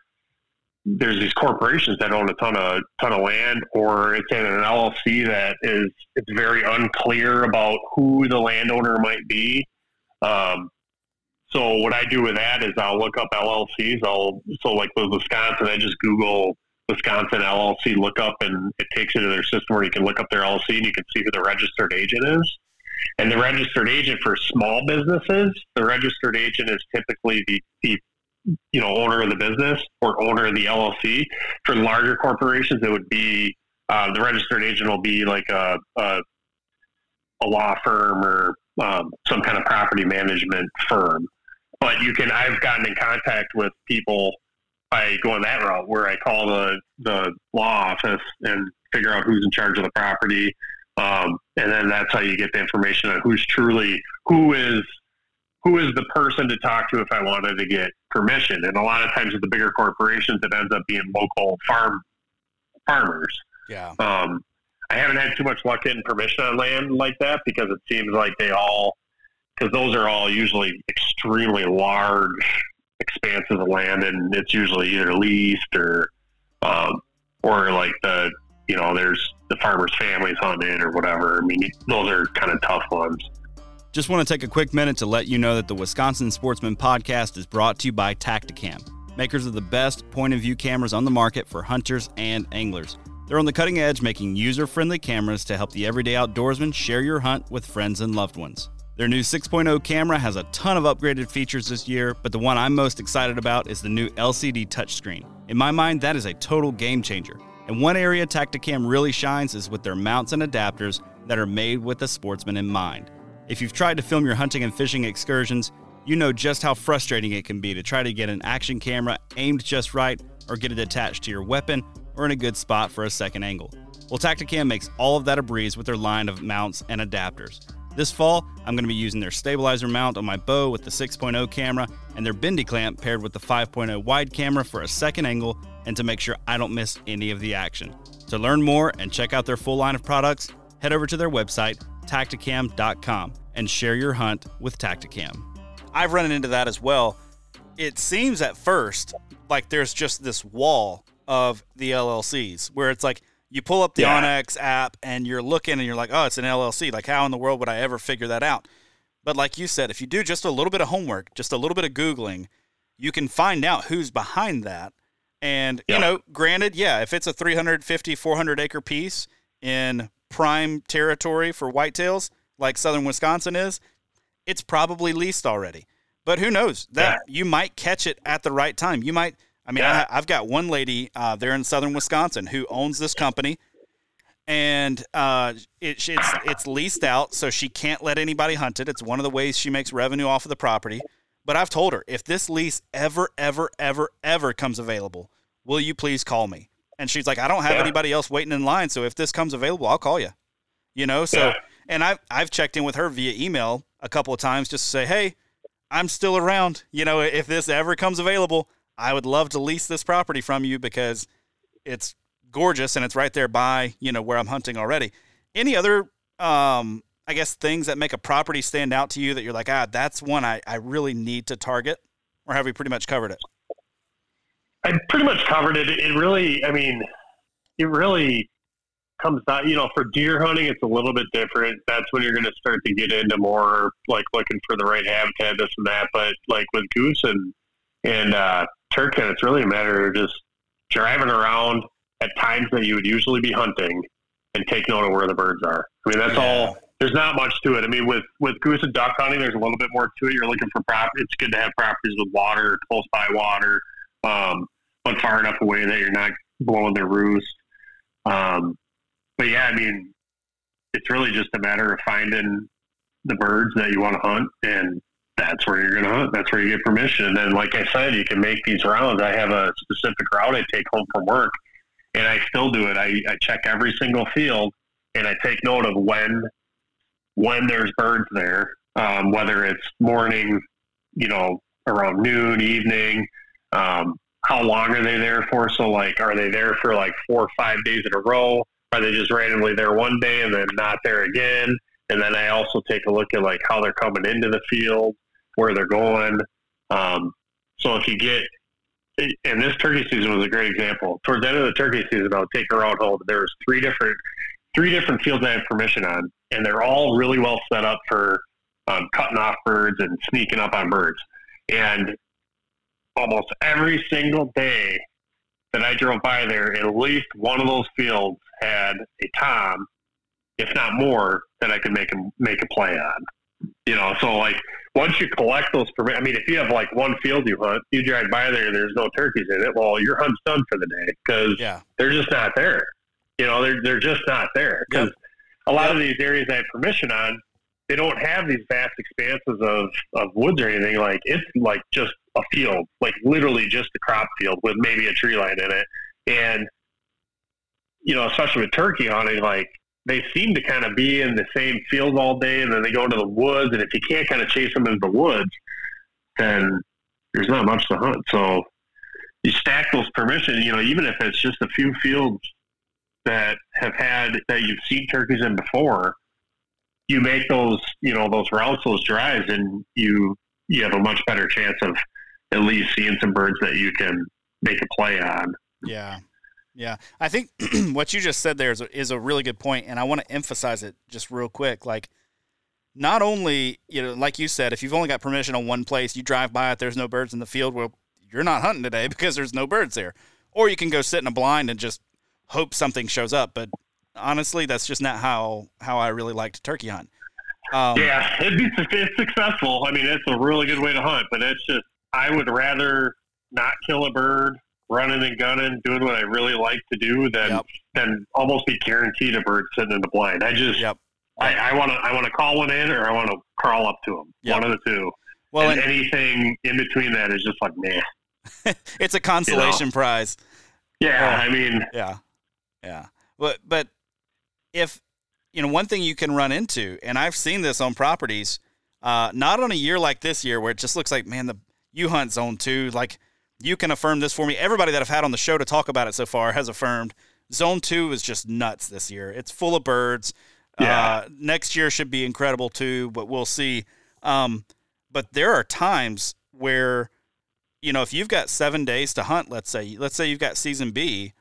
there's these corporations that own a ton of ton of land, or it's in an LLC that is it's very unclear about who the landowner might be. Um, so what I do with that is I'll look up LLCs. I'll so like with Wisconsin, I just Google Wisconsin LLC lookup, and it takes you to their system where you can look up their LLC and you can see who the registered agent is. And the registered agent for small businesses, the registered agent is typically the, the you know owner of the business or owner of the LLC. For larger corporations, it would be uh, the registered agent will be like a, a, a law firm or um, some kind of property management firm. But you can I've gotten in contact with people by going that route where I call the the law office and figure out who's in charge of the property. Um, and then that's how you get the information on who's truly who is who is the person to talk to if I wanted to get permission. And a lot of times with the bigger corporations, it ends up being local farm farmers. Yeah. Um, I haven't had too much luck getting permission on land like that because it seems like they all, because those are all usually extremely large expanses of land, and it's usually either leased or, um, or like the, you know, there's the farmers' families on it or whatever. I mean, those are kind of tough ones. Just want to take a quick minute to let you know that the Wisconsin Sportsman podcast is brought to you by Tactacam, makers of the best point of view cameras on the market for hunters and anglers. They're on the cutting edge, making user friendly cameras to help the everyday outdoorsman share your hunt with friends and loved ones. Their new 6.0 camera has a ton of upgraded features this year, but the one I'm most excited about is the new LCD touchscreen. In my mind, that is a total game changer. And one area Tactacam really shines is with their mounts and adapters that are made with the sportsman in mind. If you've tried to film your hunting and fishing excursions, you know just how frustrating it can be to try to get an action camera aimed just right or get it attached to your weapon or in a good spot for a second angle. Well, Tactacam makes all of that a breeze with their line of mounts and adapters. This fall, I'm going to be using their stabilizer mount on my bow with the 6.0 camera and their bendy clamp paired with the 5.0 wide camera for a second angle and to make sure I don't miss any of the action. To learn more and check out their full line of products, head over to their website, tactacam.com, and share your hunt with Tactacam. I've run into that as well. It seems at first like there's just this wall of the LLCs where it's like, you pull up the yeah. onX app and you're looking and you're like, oh, it's an LLC. Like, how in the world would I ever figure that out? But like you said, if you do just a little bit of homework, just a little bit of Googling, you can find out who's behind that. And, yeah. you know, granted, yeah, if it's a 350, 400 acre piece in prime territory for whitetails, like southern Wisconsin is, it's probably leased already. But who knows? That yeah. you might catch it at the right time. You might I mean, yeah. I, have got one lady uh, there in southern Wisconsin who owns this company, and uh, it, it's it's leased out, so she can't let anybody hunt it. It's one of the ways she makes revenue off of the property. But I've told her if this lease ever, ever, ever, ever comes available, will you please call me? And she's like, I don't have yeah. anybody else waiting in line, so if this comes available, I'll call you. You know, so yeah. and I've I've checked in with her via email a couple of times just to say, hey, I'm still around. You know, if this ever comes available, I would love to lease this property from you because it's gorgeous and it's right there by, you know, where I'm hunting already. Any other, um, I guess, things that make a property stand out to you that you're like, ah, that's one I, I really need to target? Or have we pretty much covered it? I pretty much covered it. It really, I mean, it really comes out, you know, for deer hunting, it's a little bit different. That's when you're going to start to get into more like looking for the right habitat, this and that. But like with goose and, and, uh, turkey, it's really a matter of just driving around at times that you would usually be hunting and take note of where the birds are. I mean, that's yeah. all. There's not much to it. I mean, with with goose and duck hunting, there's a little bit more to it. You're looking for prop. It's good to have properties with water, close by water, um, but far enough away that you're not blowing their roost. Um, but yeah, I mean, it's really just a matter of finding the birds that you want to hunt and that's where you're going to hunt. That's where you get permission. And like I said, you can make these rounds. I have a specific route I take home from work, and I still do it. I, I check every single field, and I take note of when when there's birds there, um, whether it's morning, you know, around noon, evening. Um, how long are they there for? So, like, are they there for like four or five days in a row? Are they just randomly there one day and then not there again? And then I also take a look at like how they're coming into the field where they're going. Um, so if you get, and this turkey season was a great example. Towards the end of the turkey season, I would take her out home. There was three different, three different fields I had permission on, and they're all really well set up for um, cutting off birds and sneaking up on birds. And almost every single day that I drove by there, at least one of those fields had a tom, if not more, that I could make a, make a play on. You know, so like once you collect those permits, I mean, if you have like one field you hunt, you drive by there there's no turkeys in it, well, your hunt's done for the day because Yeah. they're just not there. You know, they're they're just not there because Yep. a lot Yep. of these areas I have permission on, they don't have these vast expanses of of woods or anything. Like it's like just a field, like literally just a crop field with maybe a tree line in it, and you know, especially with turkey hunting, like they seem to kind of be in the same field all day, and then they go into the woods, and if you can't kind of chase them into the woods, then there's not much to hunt. So you stack those permission, you know, even if it's just a few fields that have had that you've seen turkeys in before, you make those, you know, those routes, those drives, and you you have a much better chance of at least seeing some birds that you can make a play on. Yeah. Yeah. I think what you just said there is a, is a really good point, and I want to emphasize it just real quick. Like, not only, you know, like you said, if you've only got permission on one place, you drive by it, there's no birds in the field, well, you're not hunting today because there's no birds there. Or you can go sit in a blind and just hope something shows up. But honestly, that's just not how, how I really like to turkey hunt. Um, Yeah, it'd be it's successful. I mean, it's a really good way to hunt, but it's just I would rather not kill a bird, running and gunning, doing what I really like to do, than Yep. than almost be guaranteed a bird sitting in the blind. I just Yep. I want to I want to call one in, or I want to crawl up to them. Yep. One of the two. Well, and and anything in between that is just like man. it's a consolation prize. Yeah, Yeah. I mean, Yeah, yeah. But but if you know one thing you can run into, and I've seen this on properties, uh, not on a year like this year where it just looks like man the you hunt zone two. Like you can affirm this for me. Everybody that I've had on the show to talk about it so far has affirmed zone two is just nuts this year. It's full of birds. Yeah. Uh, next year should be incredible too, but we'll see. Um, but there are times where you know if you've got seven days to hunt, let's say let's say you've got season B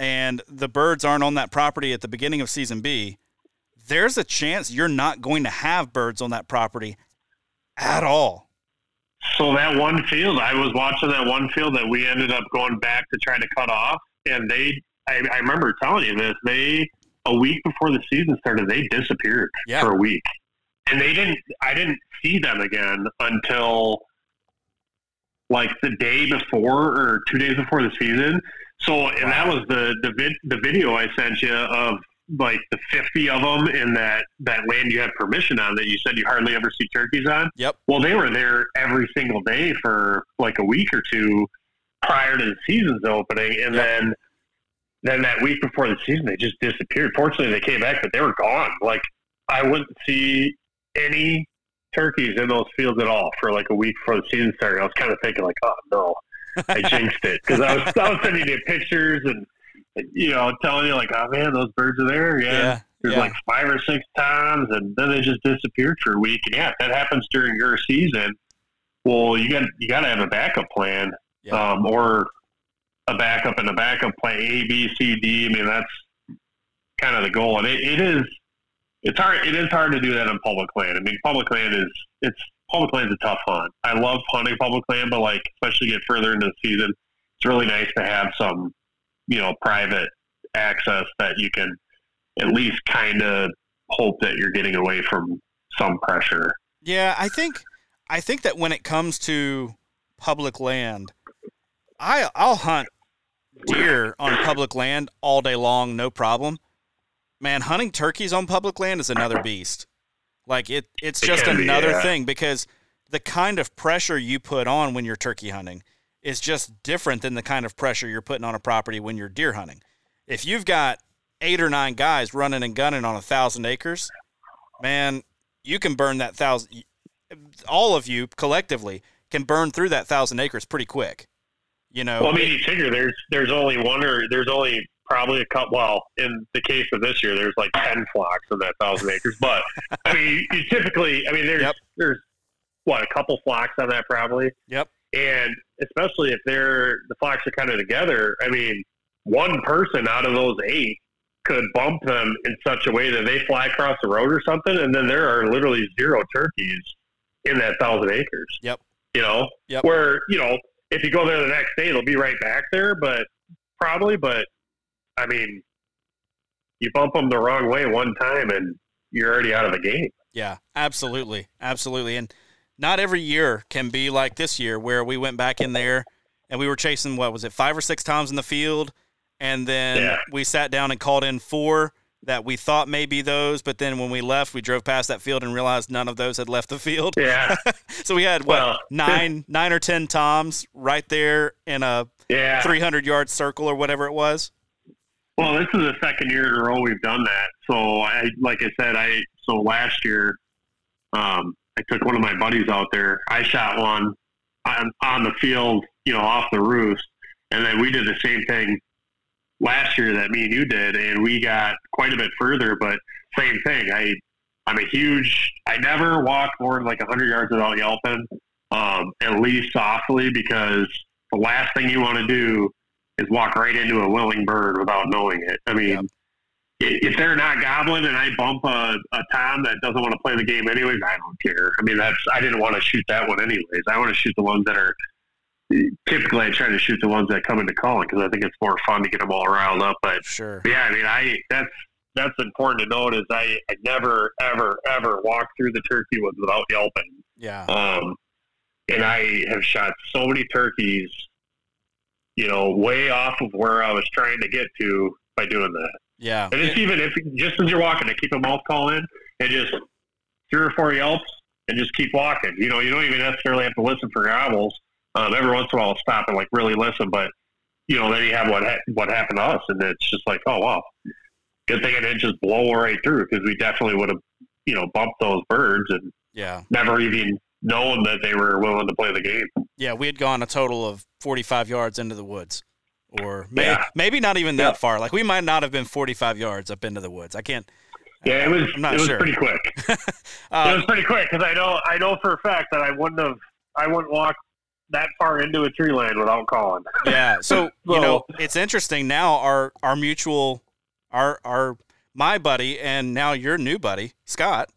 and the birds aren't on that property at the beginning of season B, there's a chance you're not going to have birds on that property at all. So that one field, I was watching that one field that we ended up going back to try to cut off, and they, I, I remember telling you this, they a week before the season started, they disappeared Yeah. for a week, and they didn't. I didn't see them again until like the day before or two days before the season. So, and that was the the vid, the video I sent you of like the fifty of them in that that land you had permission on that you said you hardly ever see turkeys on. Yep. Well, they were there every single day for like a week or two prior to the season's opening, and Yep. then then that week before the season, they just disappeared. Fortunately, they came back, but they were gone. Like I wouldn't see any turkeys in those fields at all for like a week before the season started. I was kind of thinking like, oh no, I jinxed it because I was I was sending you pictures and you know telling you like, oh man, those birds are there. Yeah, Yeah. there's yeah. like five or six times, and then they just disappeared for a week. And yeah, if that happens during your season, well, you got you got to have a backup plan, Yeah. um, or a backup and a backup plan A, B, C, D. I mean, that's kind of the goal, and it, it is it's hard. It is hard to do that on public land. I mean, public land is it's public land's a tough hunt. I love hunting public land, but like especially get further into the season, it's really nice to have some you know private access that you can at least kind of hope that you're getting away from some pressure. Yeah, I think I think that when it comes to public land, I I'll hunt deer on public land all day long, no problem. Man, hunting turkeys on public land is another beast. Like it it's It just be, another yeah. thing because the kind of pressure you put on when you're turkey hunting is just different than the kind of pressure you're putting on a property when you're deer hunting. If you've got eight or nine guys running and gunning on a thousand acres, man, you can burn that thousand. All of you collectively can burn through that thousand acres pretty quick. You know, Well, I mean, you figure there's there's only one or there's only probably a couple. Well, in the case of this year, there's like ten flocks in that thousand acres. But I mean, you typically, I mean, there's Yep. there's what a couple flocks on that probably, yep, and especially if they're the flocks are kind of together. I mean, one person out of those eight could bump them in such a way that they fly across the road or something, and then there are literally zero turkeys in that thousand acres. Yep. You know, Yep. where you know if you go there the next day, it'll be right back there, but probably, but I mean, you bump them the wrong way one time and you're already out of the game. Yeah, absolutely, absolutely, and not every year can be like this year where we went back in there and we were chasing what was it five or six times in the field, and then Yeah. we sat down and called in four that we thought may be those, but then when we left, we drove past that field and realized none of those had left the field. Yeah, So we had what Well, nine, nine or ten toms right there in a yeah. 300 yard circle or whatever it was. Well, this is the second year in a row we've done that. So I, like I said, I so last year, um, I took one of my buddies out there. I shot one on, on the field, you know, off the roost, and then we did the same thing last year that me and you did, and we got quite a bit further. But same thing. I, I'm a huge. I never walk more than like 100 yards without yelping, um, at least softly, because the last thing you want to do is walk right into a willing bird without knowing it. I mean, Yep. If they're not gobbling and I bump a, a tom that doesn't want to play the game anyways, I don't care. I mean, that's I didn't want to shoot that one anyways. I want to shoot the ones that are. Typically, I try to shoot the ones that come into calling because I think it's more fun to get them all riled up. But Sure. yeah, I mean, I that's that's important to note is I, I never ever ever walk through the turkey woods without yelping. Yeah. Um, and I have shot so many turkeys, you know, way off of where I was trying to get to by doing that. Yeah. And it's even if just as you're walking, to keep a mouth call in and just three or four yelps and just keep walking. You know, you don't even necessarily have to listen for gobbles. Um, every once in a while, I'll stop and like really listen, but you know, then you have what ha- what happened to us, and it's just like, oh wow, good thing I didn't just blow right through because we definitely would have, you know, bumped those birds and Yeah. never even known that they were willing to play the game. Yeah, we had gone a total of 45 yards into the woods. Or may, Yeah. maybe not even that Yeah. far. Like we might not have been 45 yards up into the woods. I can't. Yeah, it was I'm not it was sure. pretty quick. it Uh, was pretty quick because I know I know for a fact that I wouldn't have I wouldn't walk that far into a tree line without calling. yeah. So you know, it's interesting now. Our our mutual, our our my buddy and now your new buddy Scott.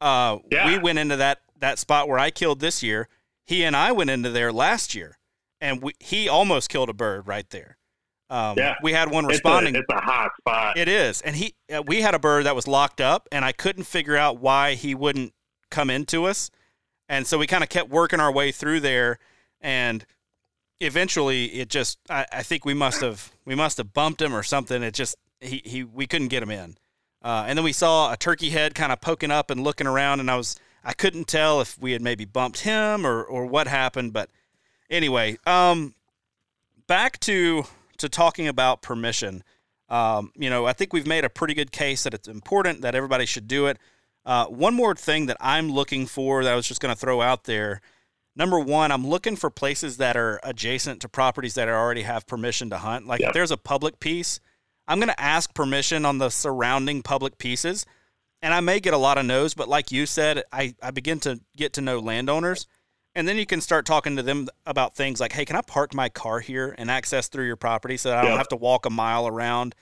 Uh, Yeah. we went into that that spot where I killed this year. He and I went into there last year, and we, he almost killed a bird right there. Um, Yeah. we had one It's a, responding. it's a hot spot. It is, and he uh, we had a bird that was locked up, and I couldn't figure out why he wouldn't come into us, and so we kind of kept working our way through there, and eventually it just I, I think we must have we must have bumped him or something. It just he he we couldn't get him in, uh, and then we saw a turkey head kind of poking up and looking around, and I was I couldn't tell if we had maybe bumped him or or what happened, but anyway, um, back to to talking about permission. Um, you know, I think we've made a pretty good case that it's important that everybody should do it. Uh, one more thing that I'm looking for that I was just going to throw out there. Number one, I'm looking for places that are adjacent to properties that already have permission to hunt. Like if there's a public piece, I'm going to ask permission on the surrounding public pieces. And I may get a lot of no's, but like you said, I, I begin to get to know landowners. And then you can start talking to them about things like, hey, can I park my car here and access through your property so that I don't have to walk a mile around?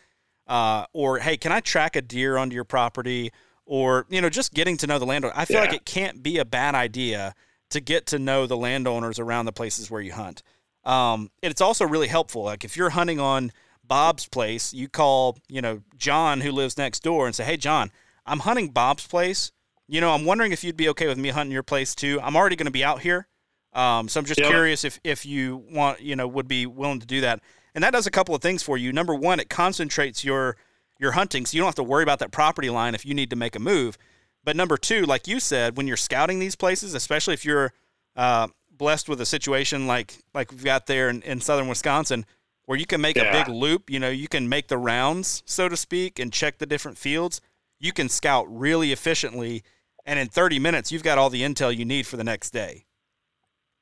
Uh, or, hey, can I track a deer onto your property? Or, you know, just getting to know the landowner. I feel like it can't be a bad idea to get to know the landowners around the places where you hunt. Um, and it's also really helpful. Like if you're hunting on Bob's place, you call, you know, John who lives next door and say, Hey, John, I'm hunting Bob's place. You know, I'm wondering if you'd be okay with me hunting your place too. I'm already going to be out here. Um, so I'm just curious if, if you want, you know, would be willing to do that. And that does a couple of things for you. Number one, it concentrates your, your hunting. So you don't have to worry about that property line if you need to make a move. But number two, like you said, when you're scouting these places, especially if you're uh, blessed with a situation like like we've got there in, in southern Wisconsin, where you can make a big loop, you know, you can make the rounds, so to speak, and check the different fields. You can scout really efficiently, and in 30 minutes, you've got all the intel you need for the next day.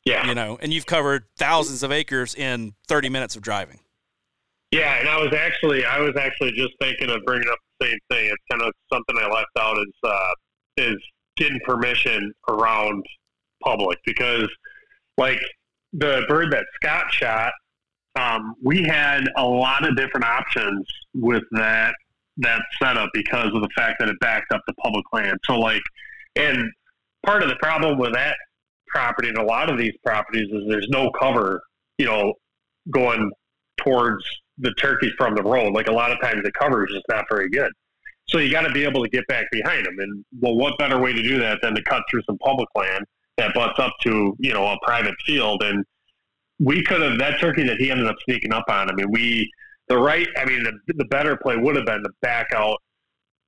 Yeah. You know, and you've covered thousands of acres in 30 minutes of driving. Yeah, and I was actually I was actually just thinking of bringing up the same thing. It's kind of something I left out is uh, is getting permission around public because like the bird that Scott shot, um, we had a lot of different options with that that setup because of the fact that it backed up the public land. So like, and part of the problem with that property and a lot of these properties is there's no cover, you know, going towards the turkeys from the road. Like a lot of times the cover is just not very good. So you got to be able to get back behind them. And well, what better way to do that than to cut through some public land that butts up to you know a private field? And we could have that turkey that he ended up sneaking up on. I mean, we the right. I mean, the, the better play would have been to back out,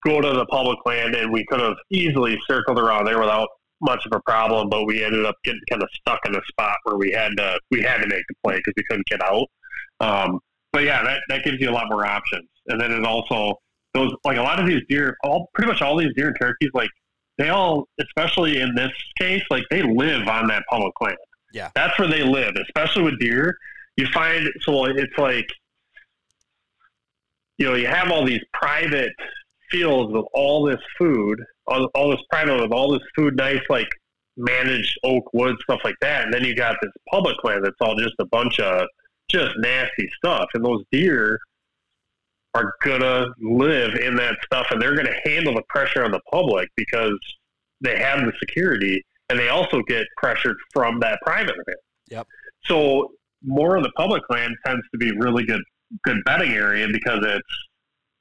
go to the public land, and we could have easily circled around there without much of a problem. But we ended up getting kind of stuck in a spot where we had to we had to make the play because we couldn't get out. Um, but yeah, that, that gives you a lot more options. And then it also those like a lot of these deer, all pretty much all these deer and turkeys, like they all, especially in this case, like they live on that public land. Yeah, that's where they live. Especially with deer, you find so it's like you know you have all these private fields with all this food, all, all this private with all this food, nice like managed oak wood stuff like that, and then you got this public land that's all just a bunch of just nasty stuff. And those deer are gonna live in that stuff, and they're gonna handle the pressure on the public because they have the security, and they also get pressured from that private land. Yep. So more of the public land tends to be really good good bedding area because it's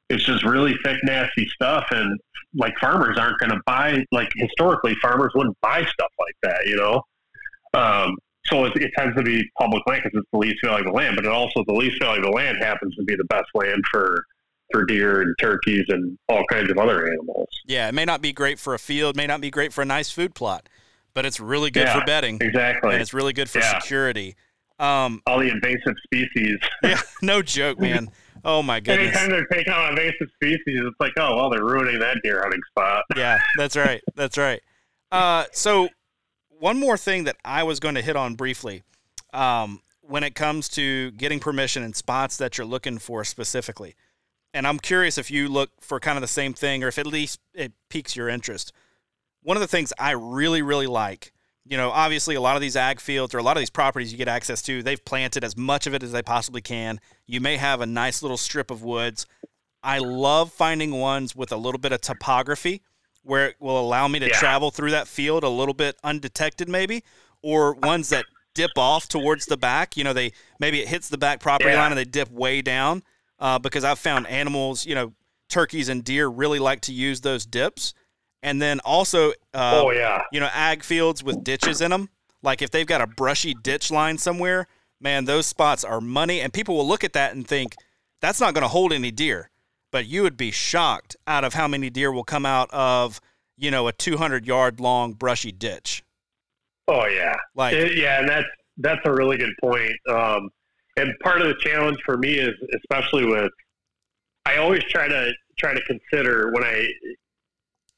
it's just really thick, nasty stuff, and like farmers aren't going to buy. Like historically, farmers wouldn't buy stuff like that, you know. Um, so it, it, tends to be public land because it's the least valuable land, but it also the least valuable land happens to be the best land for for deer and turkeys and all kinds of other animals. Yeah, it may not be great for a field, may not be great for a nice food plot, but it's really good yeah, for bedding. Exactly, and it's really good for yeah. security. Um, all the invasive species. yeah, no joke, man. Oh my goodness! Anytime they're taking on invasive species, it's like, oh well, they're ruining that deer hunting spot. yeah, that's right. That's right. Uh, so one more thing that I was going to hit on briefly um, when it comes to getting permission and spots that you're looking for specifically. And I'm curious if you look for kind of the same thing or if at least it piques your interest. One of the things I really, really like, you know, obviously a lot of these ag fields or a lot of these properties you get access to, they've planted as much of it as they possibly can. You may have a nice little strip of woods. I love finding ones with a little bit of topography where it will allow me to yeah. travel through that field a little bit undetected, maybe, or ones that dip off towards the back. You know, they maybe it hits the back property yeah. line and they dip way down. Uh, because I've found animals, you know, turkeys and deer really like to use those dips. And then also, uh, oh yeah, you know, ag fields with ditches in them. Like if they've got a brushy ditch line somewhere, man, those spots are money. And people will look at that and think that's not going to hold any deer but you would be shocked out of how many deer will come out of you know a 200 yard long brushy ditch. Oh yeah, like it, yeah, and that's that's a really good point. Um, and part of the challenge for me is especially with I always try to try to consider when I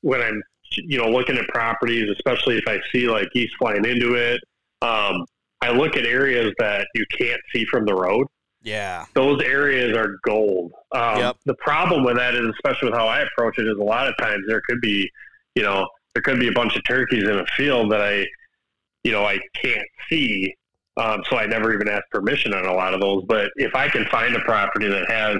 when I'm you know looking at properties, especially if I see like geese flying into it. Um, I look at areas that you can't see from the road. Yeah. Those areas are gold. Um, yep. The problem with that is, especially with how I approach it, is a lot of times there could be, you know, there could be a bunch of turkeys in a field that I, you know, I can't see. Um, so I never even ask permission on a lot of those. But if I can find a property that has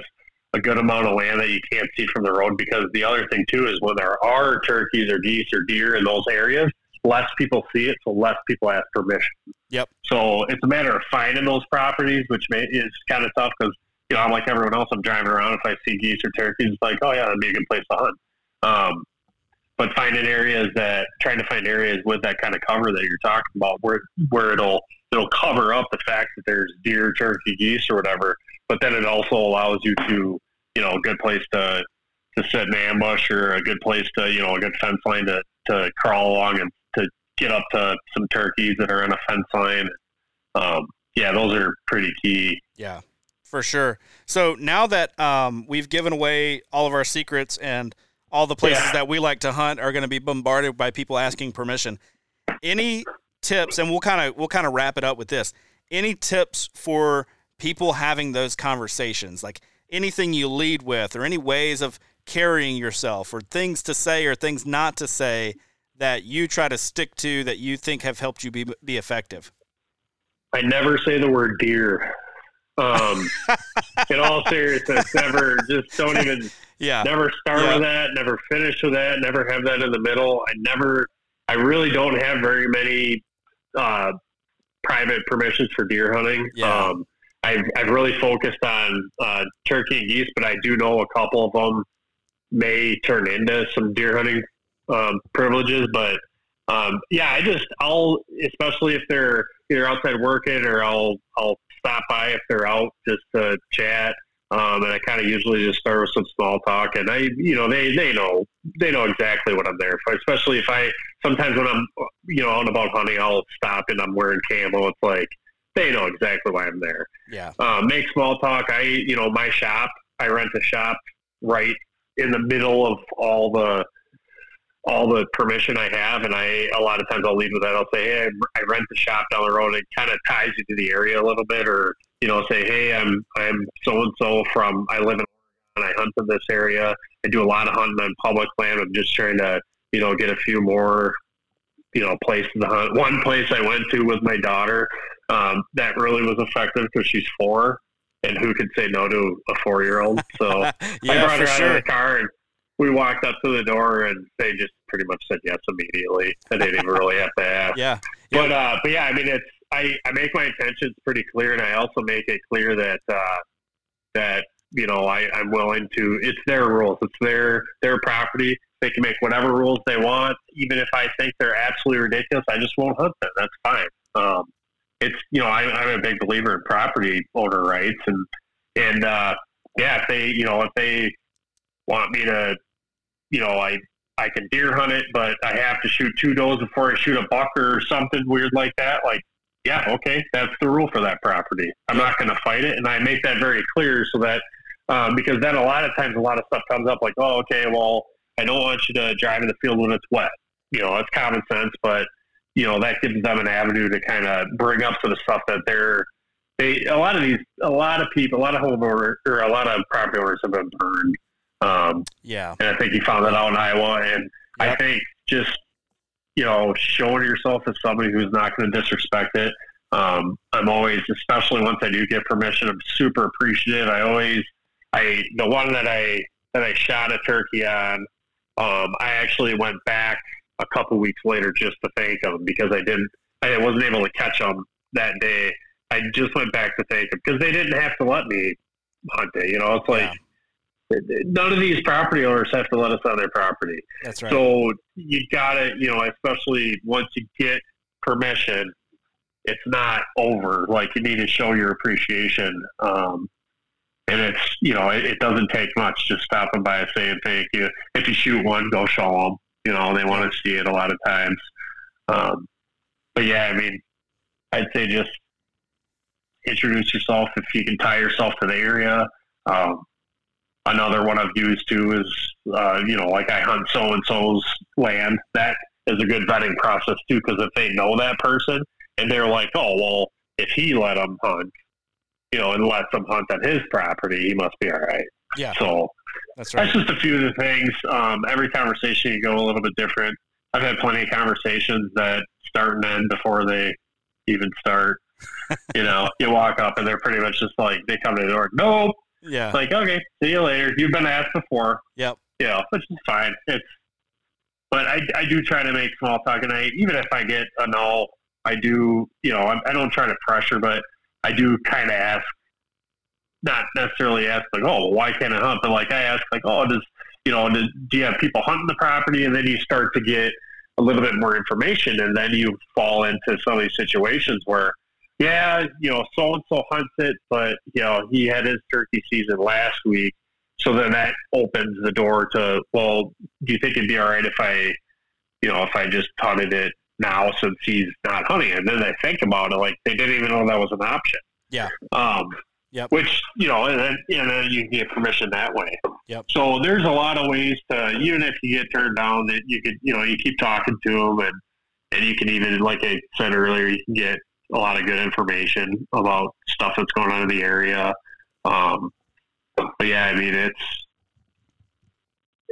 a good amount of land that you can't see from the road, because the other thing too is when there are turkeys or geese or deer in those areas, less people see it, so less people ask permission. Yep. So it's a matter of finding those properties, which may, is kind of tough because you know I'm like everyone else. I'm driving around. If I see geese or turkeys, it's like, oh yeah, that'd be a good place to hunt. Um, but finding areas that trying to find areas with that kind of cover that you're talking about, where where it'll it'll cover up the fact that there's deer, turkey, geese, or whatever. But then it also allows you to, you know, a good place to to sit in ambush or a good place to, you know, a good fence line to to crawl along and to get up to some turkeys that are in a fence line. Um, yeah, those are pretty key. Yeah, for sure. So now that um, we've given away all of our secrets and all the places yeah. that we like to hunt are going to be bombarded by people asking permission, any tips? And we'll kind of we'll kind of wrap it up with this. Any tips for people having those conversations? Like anything you lead with, or any ways of carrying yourself, or things to say or things not to say that you try to stick to that you think have helped you be be effective? I never say the word deer. Um, in all seriousness, never just don't even. Yeah. Never start yeah. with that. Never finish with that. Never have that in the middle. I never. I really don't have very many uh, private permissions for deer hunting. Yeah. Um, I've, I've really focused on uh, turkey and geese, but I do know a couple of them may turn into some deer hunting um, privileges. But um, yeah, I just I'll especially if they're either outside working or I'll I'll stop by if they're out just to chat. Um, and I kind of usually just start with some small talk, and I, you know, they they know they know exactly what I'm there for. Especially if I sometimes when I'm, you know, out about hunting, I'll stop and I'm wearing camo. It's like they know exactly why I'm there. Yeah. Uh, make small talk. I, you know, my shop. I rent a shop right in the middle of all the all the permission I have, and I a lot of times I'll lead with that. I'll say, "Hey, I, rent the shop down the road." It kind of ties you to the area a little bit, or you know, say, "Hey, I'm I'm so and so from I live in and I hunt in this area. I do a lot of hunting on public land. I'm just trying to you know get a few more you know places to hunt. One place I went to with my daughter um, that really was effective because she's four, and who could say no to a four year old? So yeah, I brought her out sure. of the car and we walked up to the door and they just pretty much said yes immediately. I didn't even really have to ask. Yeah. But uh, but yeah, I mean, it's I, I make my intentions pretty clear, and I also make it clear that uh, that you know I, I'm willing to. It's their rules. It's their their property. They can make whatever rules they want, even if I think they're absolutely ridiculous. I just won't hunt them. That's fine. Um, it's you know I, I'm a big believer in property owner rights, and and uh, yeah, if they you know if they want me to, you know I I can deer hunt it, but I have to shoot two does before I shoot a buck or something weird like that. Like, yeah, okay, that's the rule for that property. I'm not going to fight it, and I make that very clear so that um, because then a lot of times a lot of stuff comes up like, oh, okay, well, I don't want you to drive in the field when it's wet. You know, it's common sense, but you know that gives them an avenue to kind of bring up some of the stuff that they're they a lot of these a lot of people a lot of homeowners or a lot of property owners have been burned um, Yeah. and I think he found that out in Iowa. And I think just you know showing yourself as somebody who's not going to disrespect it. Um, I'm always, especially once I do get permission, I'm super appreciative. I always, I the one that I that I shot a turkey on, um, I actually went back a couple weeks later just to thank them because I didn't, I wasn't able to catch them that day. I just went back to thank them because they didn't have to let me hunt it. You know, it's like none of these property owners have to let us on their property. That's right. So you got to, you know, especially once you get permission, it's not over. Like you need to show your appreciation. Um, and it's, you know, it, it doesn't take much just stopping by and saying thank you. If you shoot one, go show them. You know, they want to see it a lot of times. Um, but yeah, I mean, I'd say just introduce yourself if you can tie yourself to the area. Um, another one I've used too is, uh, you know, like I hunt so and so's land. That is a good vetting process too, because if they know that person and they're like, oh, well, if he let them hunt, you know, and lets them hunt on his property, he must be all right. yeah. So That's right. that's just a few of the things. Um, every conversation you go a little bit different. I've had plenty of conversations that start and end before they even start. you know, you walk up and they're pretty much just like they come to the door. Nope. Yeah. It's like okay, see you later. You've been asked before. Yep. You know, which is fine. It's, but I, I do try to make small talk, and I even if I get a no, I do. You know, I, I don't try to pressure, but I do kind of ask. Not necessarily ask like, oh, why can't I hunt? But like I ask like, oh, does you know, do, do you have people hunting the property? And then you start to get a little bit more information, and then you fall into some of these situations where, yeah, you know, so and so hunts it, but you know, he had his turkey season last week, so then that opens the door to, well, do you think it'd be all right if I, you know, if I just hunted it now since he's not hunting? And then they think about it, like they didn't even know that was an option. Yeah. Um, Yep. Which you know, and then and then you can get permission that way. Yep. So there's a lot of ways to, even if you get turned down, that you could, you know, you keep talking to them, and and you can even, like I said earlier, you can get a lot of good information about stuff that's going on in the area. Um, but yeah, I mean, it's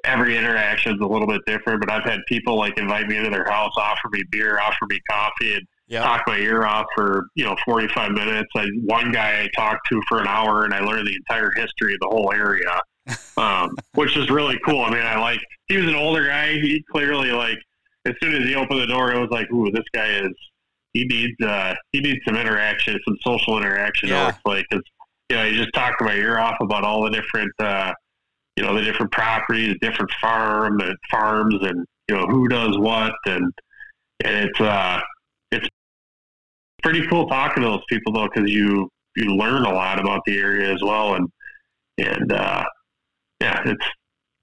every interaction is a little bit different. But I've had people like invite me into their house, offer me beer, offer me coffee, and Yeah. talk my ear off for you know 45 minutes. I, one guy I talked to for an hour, and I learned the entire history of the whole area, um, which is really cool. I mean, I like he was an older guy. He clearly like as soon as he opened the door, it was like, ooh, this guy is he needs uh, he needs some interaction, some social interaction. Yeah. It looks like because you know he just talked my ear off about all the different uh, you know the different properties, different farm and farms, and you know who does what, and and it's uh it's pretty cool talking to those people though because you you learn a lot about the area as well, and and uh, yeah, it's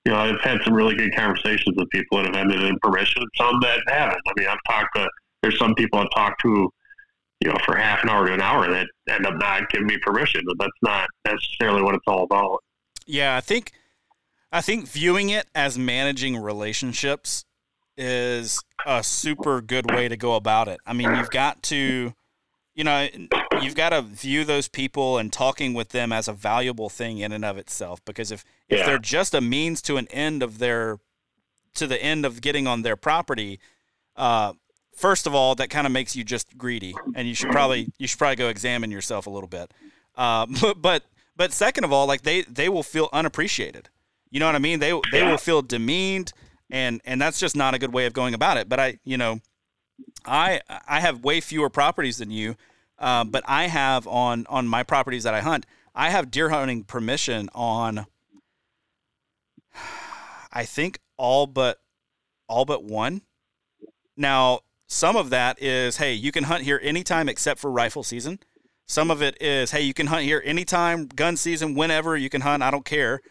you know I've had some really good conversations with people that have ended in permission, some that haven't. I mean, I've talked to there's some people I've talked to you know, for half an hour to an hour that end up not giving me permission. But that's not necessarily what it's all about. Yeah, I think I think viewing it as managing relationships is a super good way to go about it. I mean, you've got to you know, you've got to view those people and talking with them as a valuable thing in and of itself because if if Yeah. they're just a means to an end of their to the end of getting on their property, uh, first of all, that kind of makes you just greedy, and you should probably you should probably go examine yourself a little bit. Uh, but but but second of all, like they they will feel unappreciated. You know what I mean? They they will feel demeaned, and and that's just not a good way of going about it. But I you know, I I have way fewer properties than you, uh, but I have on on my properties that I hunt, I have deer hunting permission on. I think all but all but one. Now, some of that is, hey, you can hunt here anytime except for rifle season. Some of it is, hey, you can hunt here anytime, gun season, whenever you can hunt, I don't care.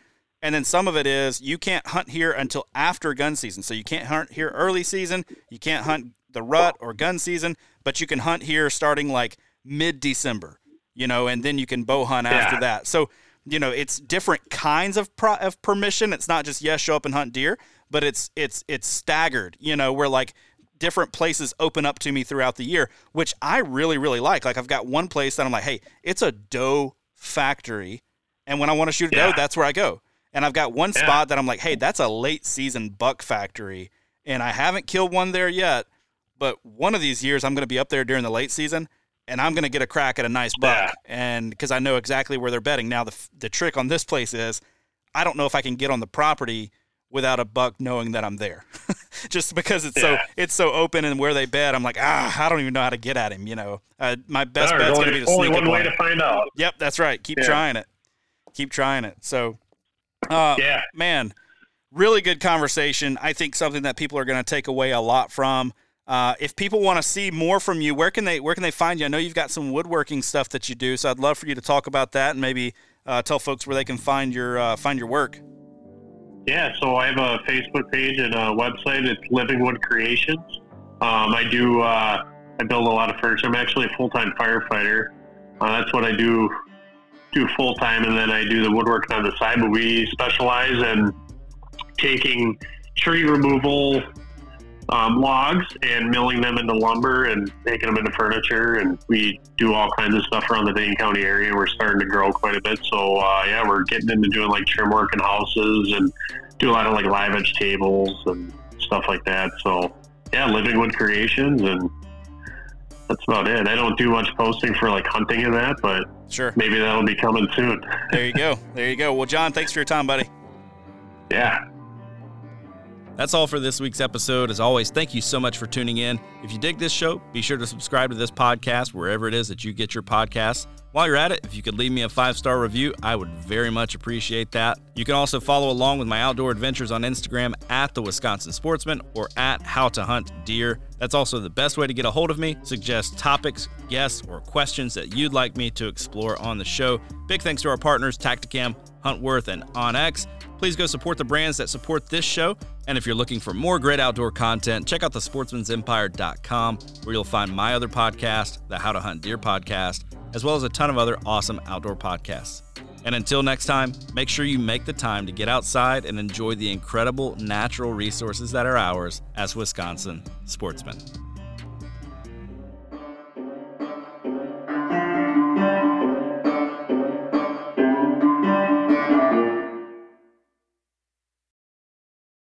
And then some of it is, you can't hunt here until after gun season. So you can't hunt here early season, you can't hunt the rut or gun season, but you can hunt here starting like mid December, you know, and then you can bow hunt after that. So, you know, it's different kinds of pro- of permission. It's not just yes, show up and hunt deer, but it's it's it's staggered, you know, where like different places open up to me throughout the year, which I really, really like. Like I've got one place that I'm like, hey, it's a doe factory. And when I want to shoot a doe, that's where I go. And I've got one Yeah. spot that I'm like, hey, that's a late season buck factory. And I haven't killed one there yet, but one of these years I'm going to be up there during the late season and I'm going to get a crack at a nice buck. Yeah. And because I know exactly where they're betting. Now, the, the trick on this place is I don't know if I can get on the property without a buck knowing that I'm there. Just because it's so it's so open and where they bet, I'm like, ah, I don't even know how to get at him. You know, uh, my best There's bet's going to be to only sneak one way to find out. Yep, that's right. Keep Yeah. trying it. Keep trying it. So, uh, Yeah. man, really good conversation. I think something that people are going to take away a lot from. Uh, if people want to see more from you, where can they where can they find you? I know you've got some woodworking stuff that you do, so I'd love for you to talk about that and maybe uh, tell folks where they can find your uh, find your work. Yeah, so I have a Facebook page and a website. It's Living Wood Creations. Um, I do. Uh, I build a lot of furniture. I'm actually a full time firefighter. Uh, that's what I do. Do full time, and then I do the woodworking on the side. But we specialize in taking tree removal um, logs and milling them into lumber and making them into furniture. And we do all kinds of stuff around the Dane County area. We're starting to grow quite a bit. So uh, yeah, we're getting into doing like trim work in houses and do a lot of like live edge tables and stuff like that. So yeah, living wood creations and that's about it. I don't do much posting for like hunting and that, but Sure. maybe that'll be coming soon. There you go. There you go. Well, John, thanks for your time, buddy. Yeah. That's all for this week's episode. As always, thank you so much for tuning in. If you dig this show, be sure to subscribe to this podcast wherever it is that you get your podcasts. While you're at it, if you could leave me a five star review, I would very much appreciate that. You can also follow along with my outdoor adventures on Instagram at the Wisconsin Sportsman or at How to Hunt Deer. That's also the best way to get a hold of me. Suggest topics, guests, or questions that you'd like me to explore on the show. Big thanks to our partners, Tactacam, Huntworth, and onX. Please go support the brands that support this show. And if you're looking for more great outdoor content, check out the sportsmensempire.com where you'll find my other podcast, the How to Hunt Deer podcast, as well as a ton of other awesome outdoor podcasts. And until next time, make sure you make the time to get outside and enjoy the incredible natural resources that are ours as Wisconsin sportsmen.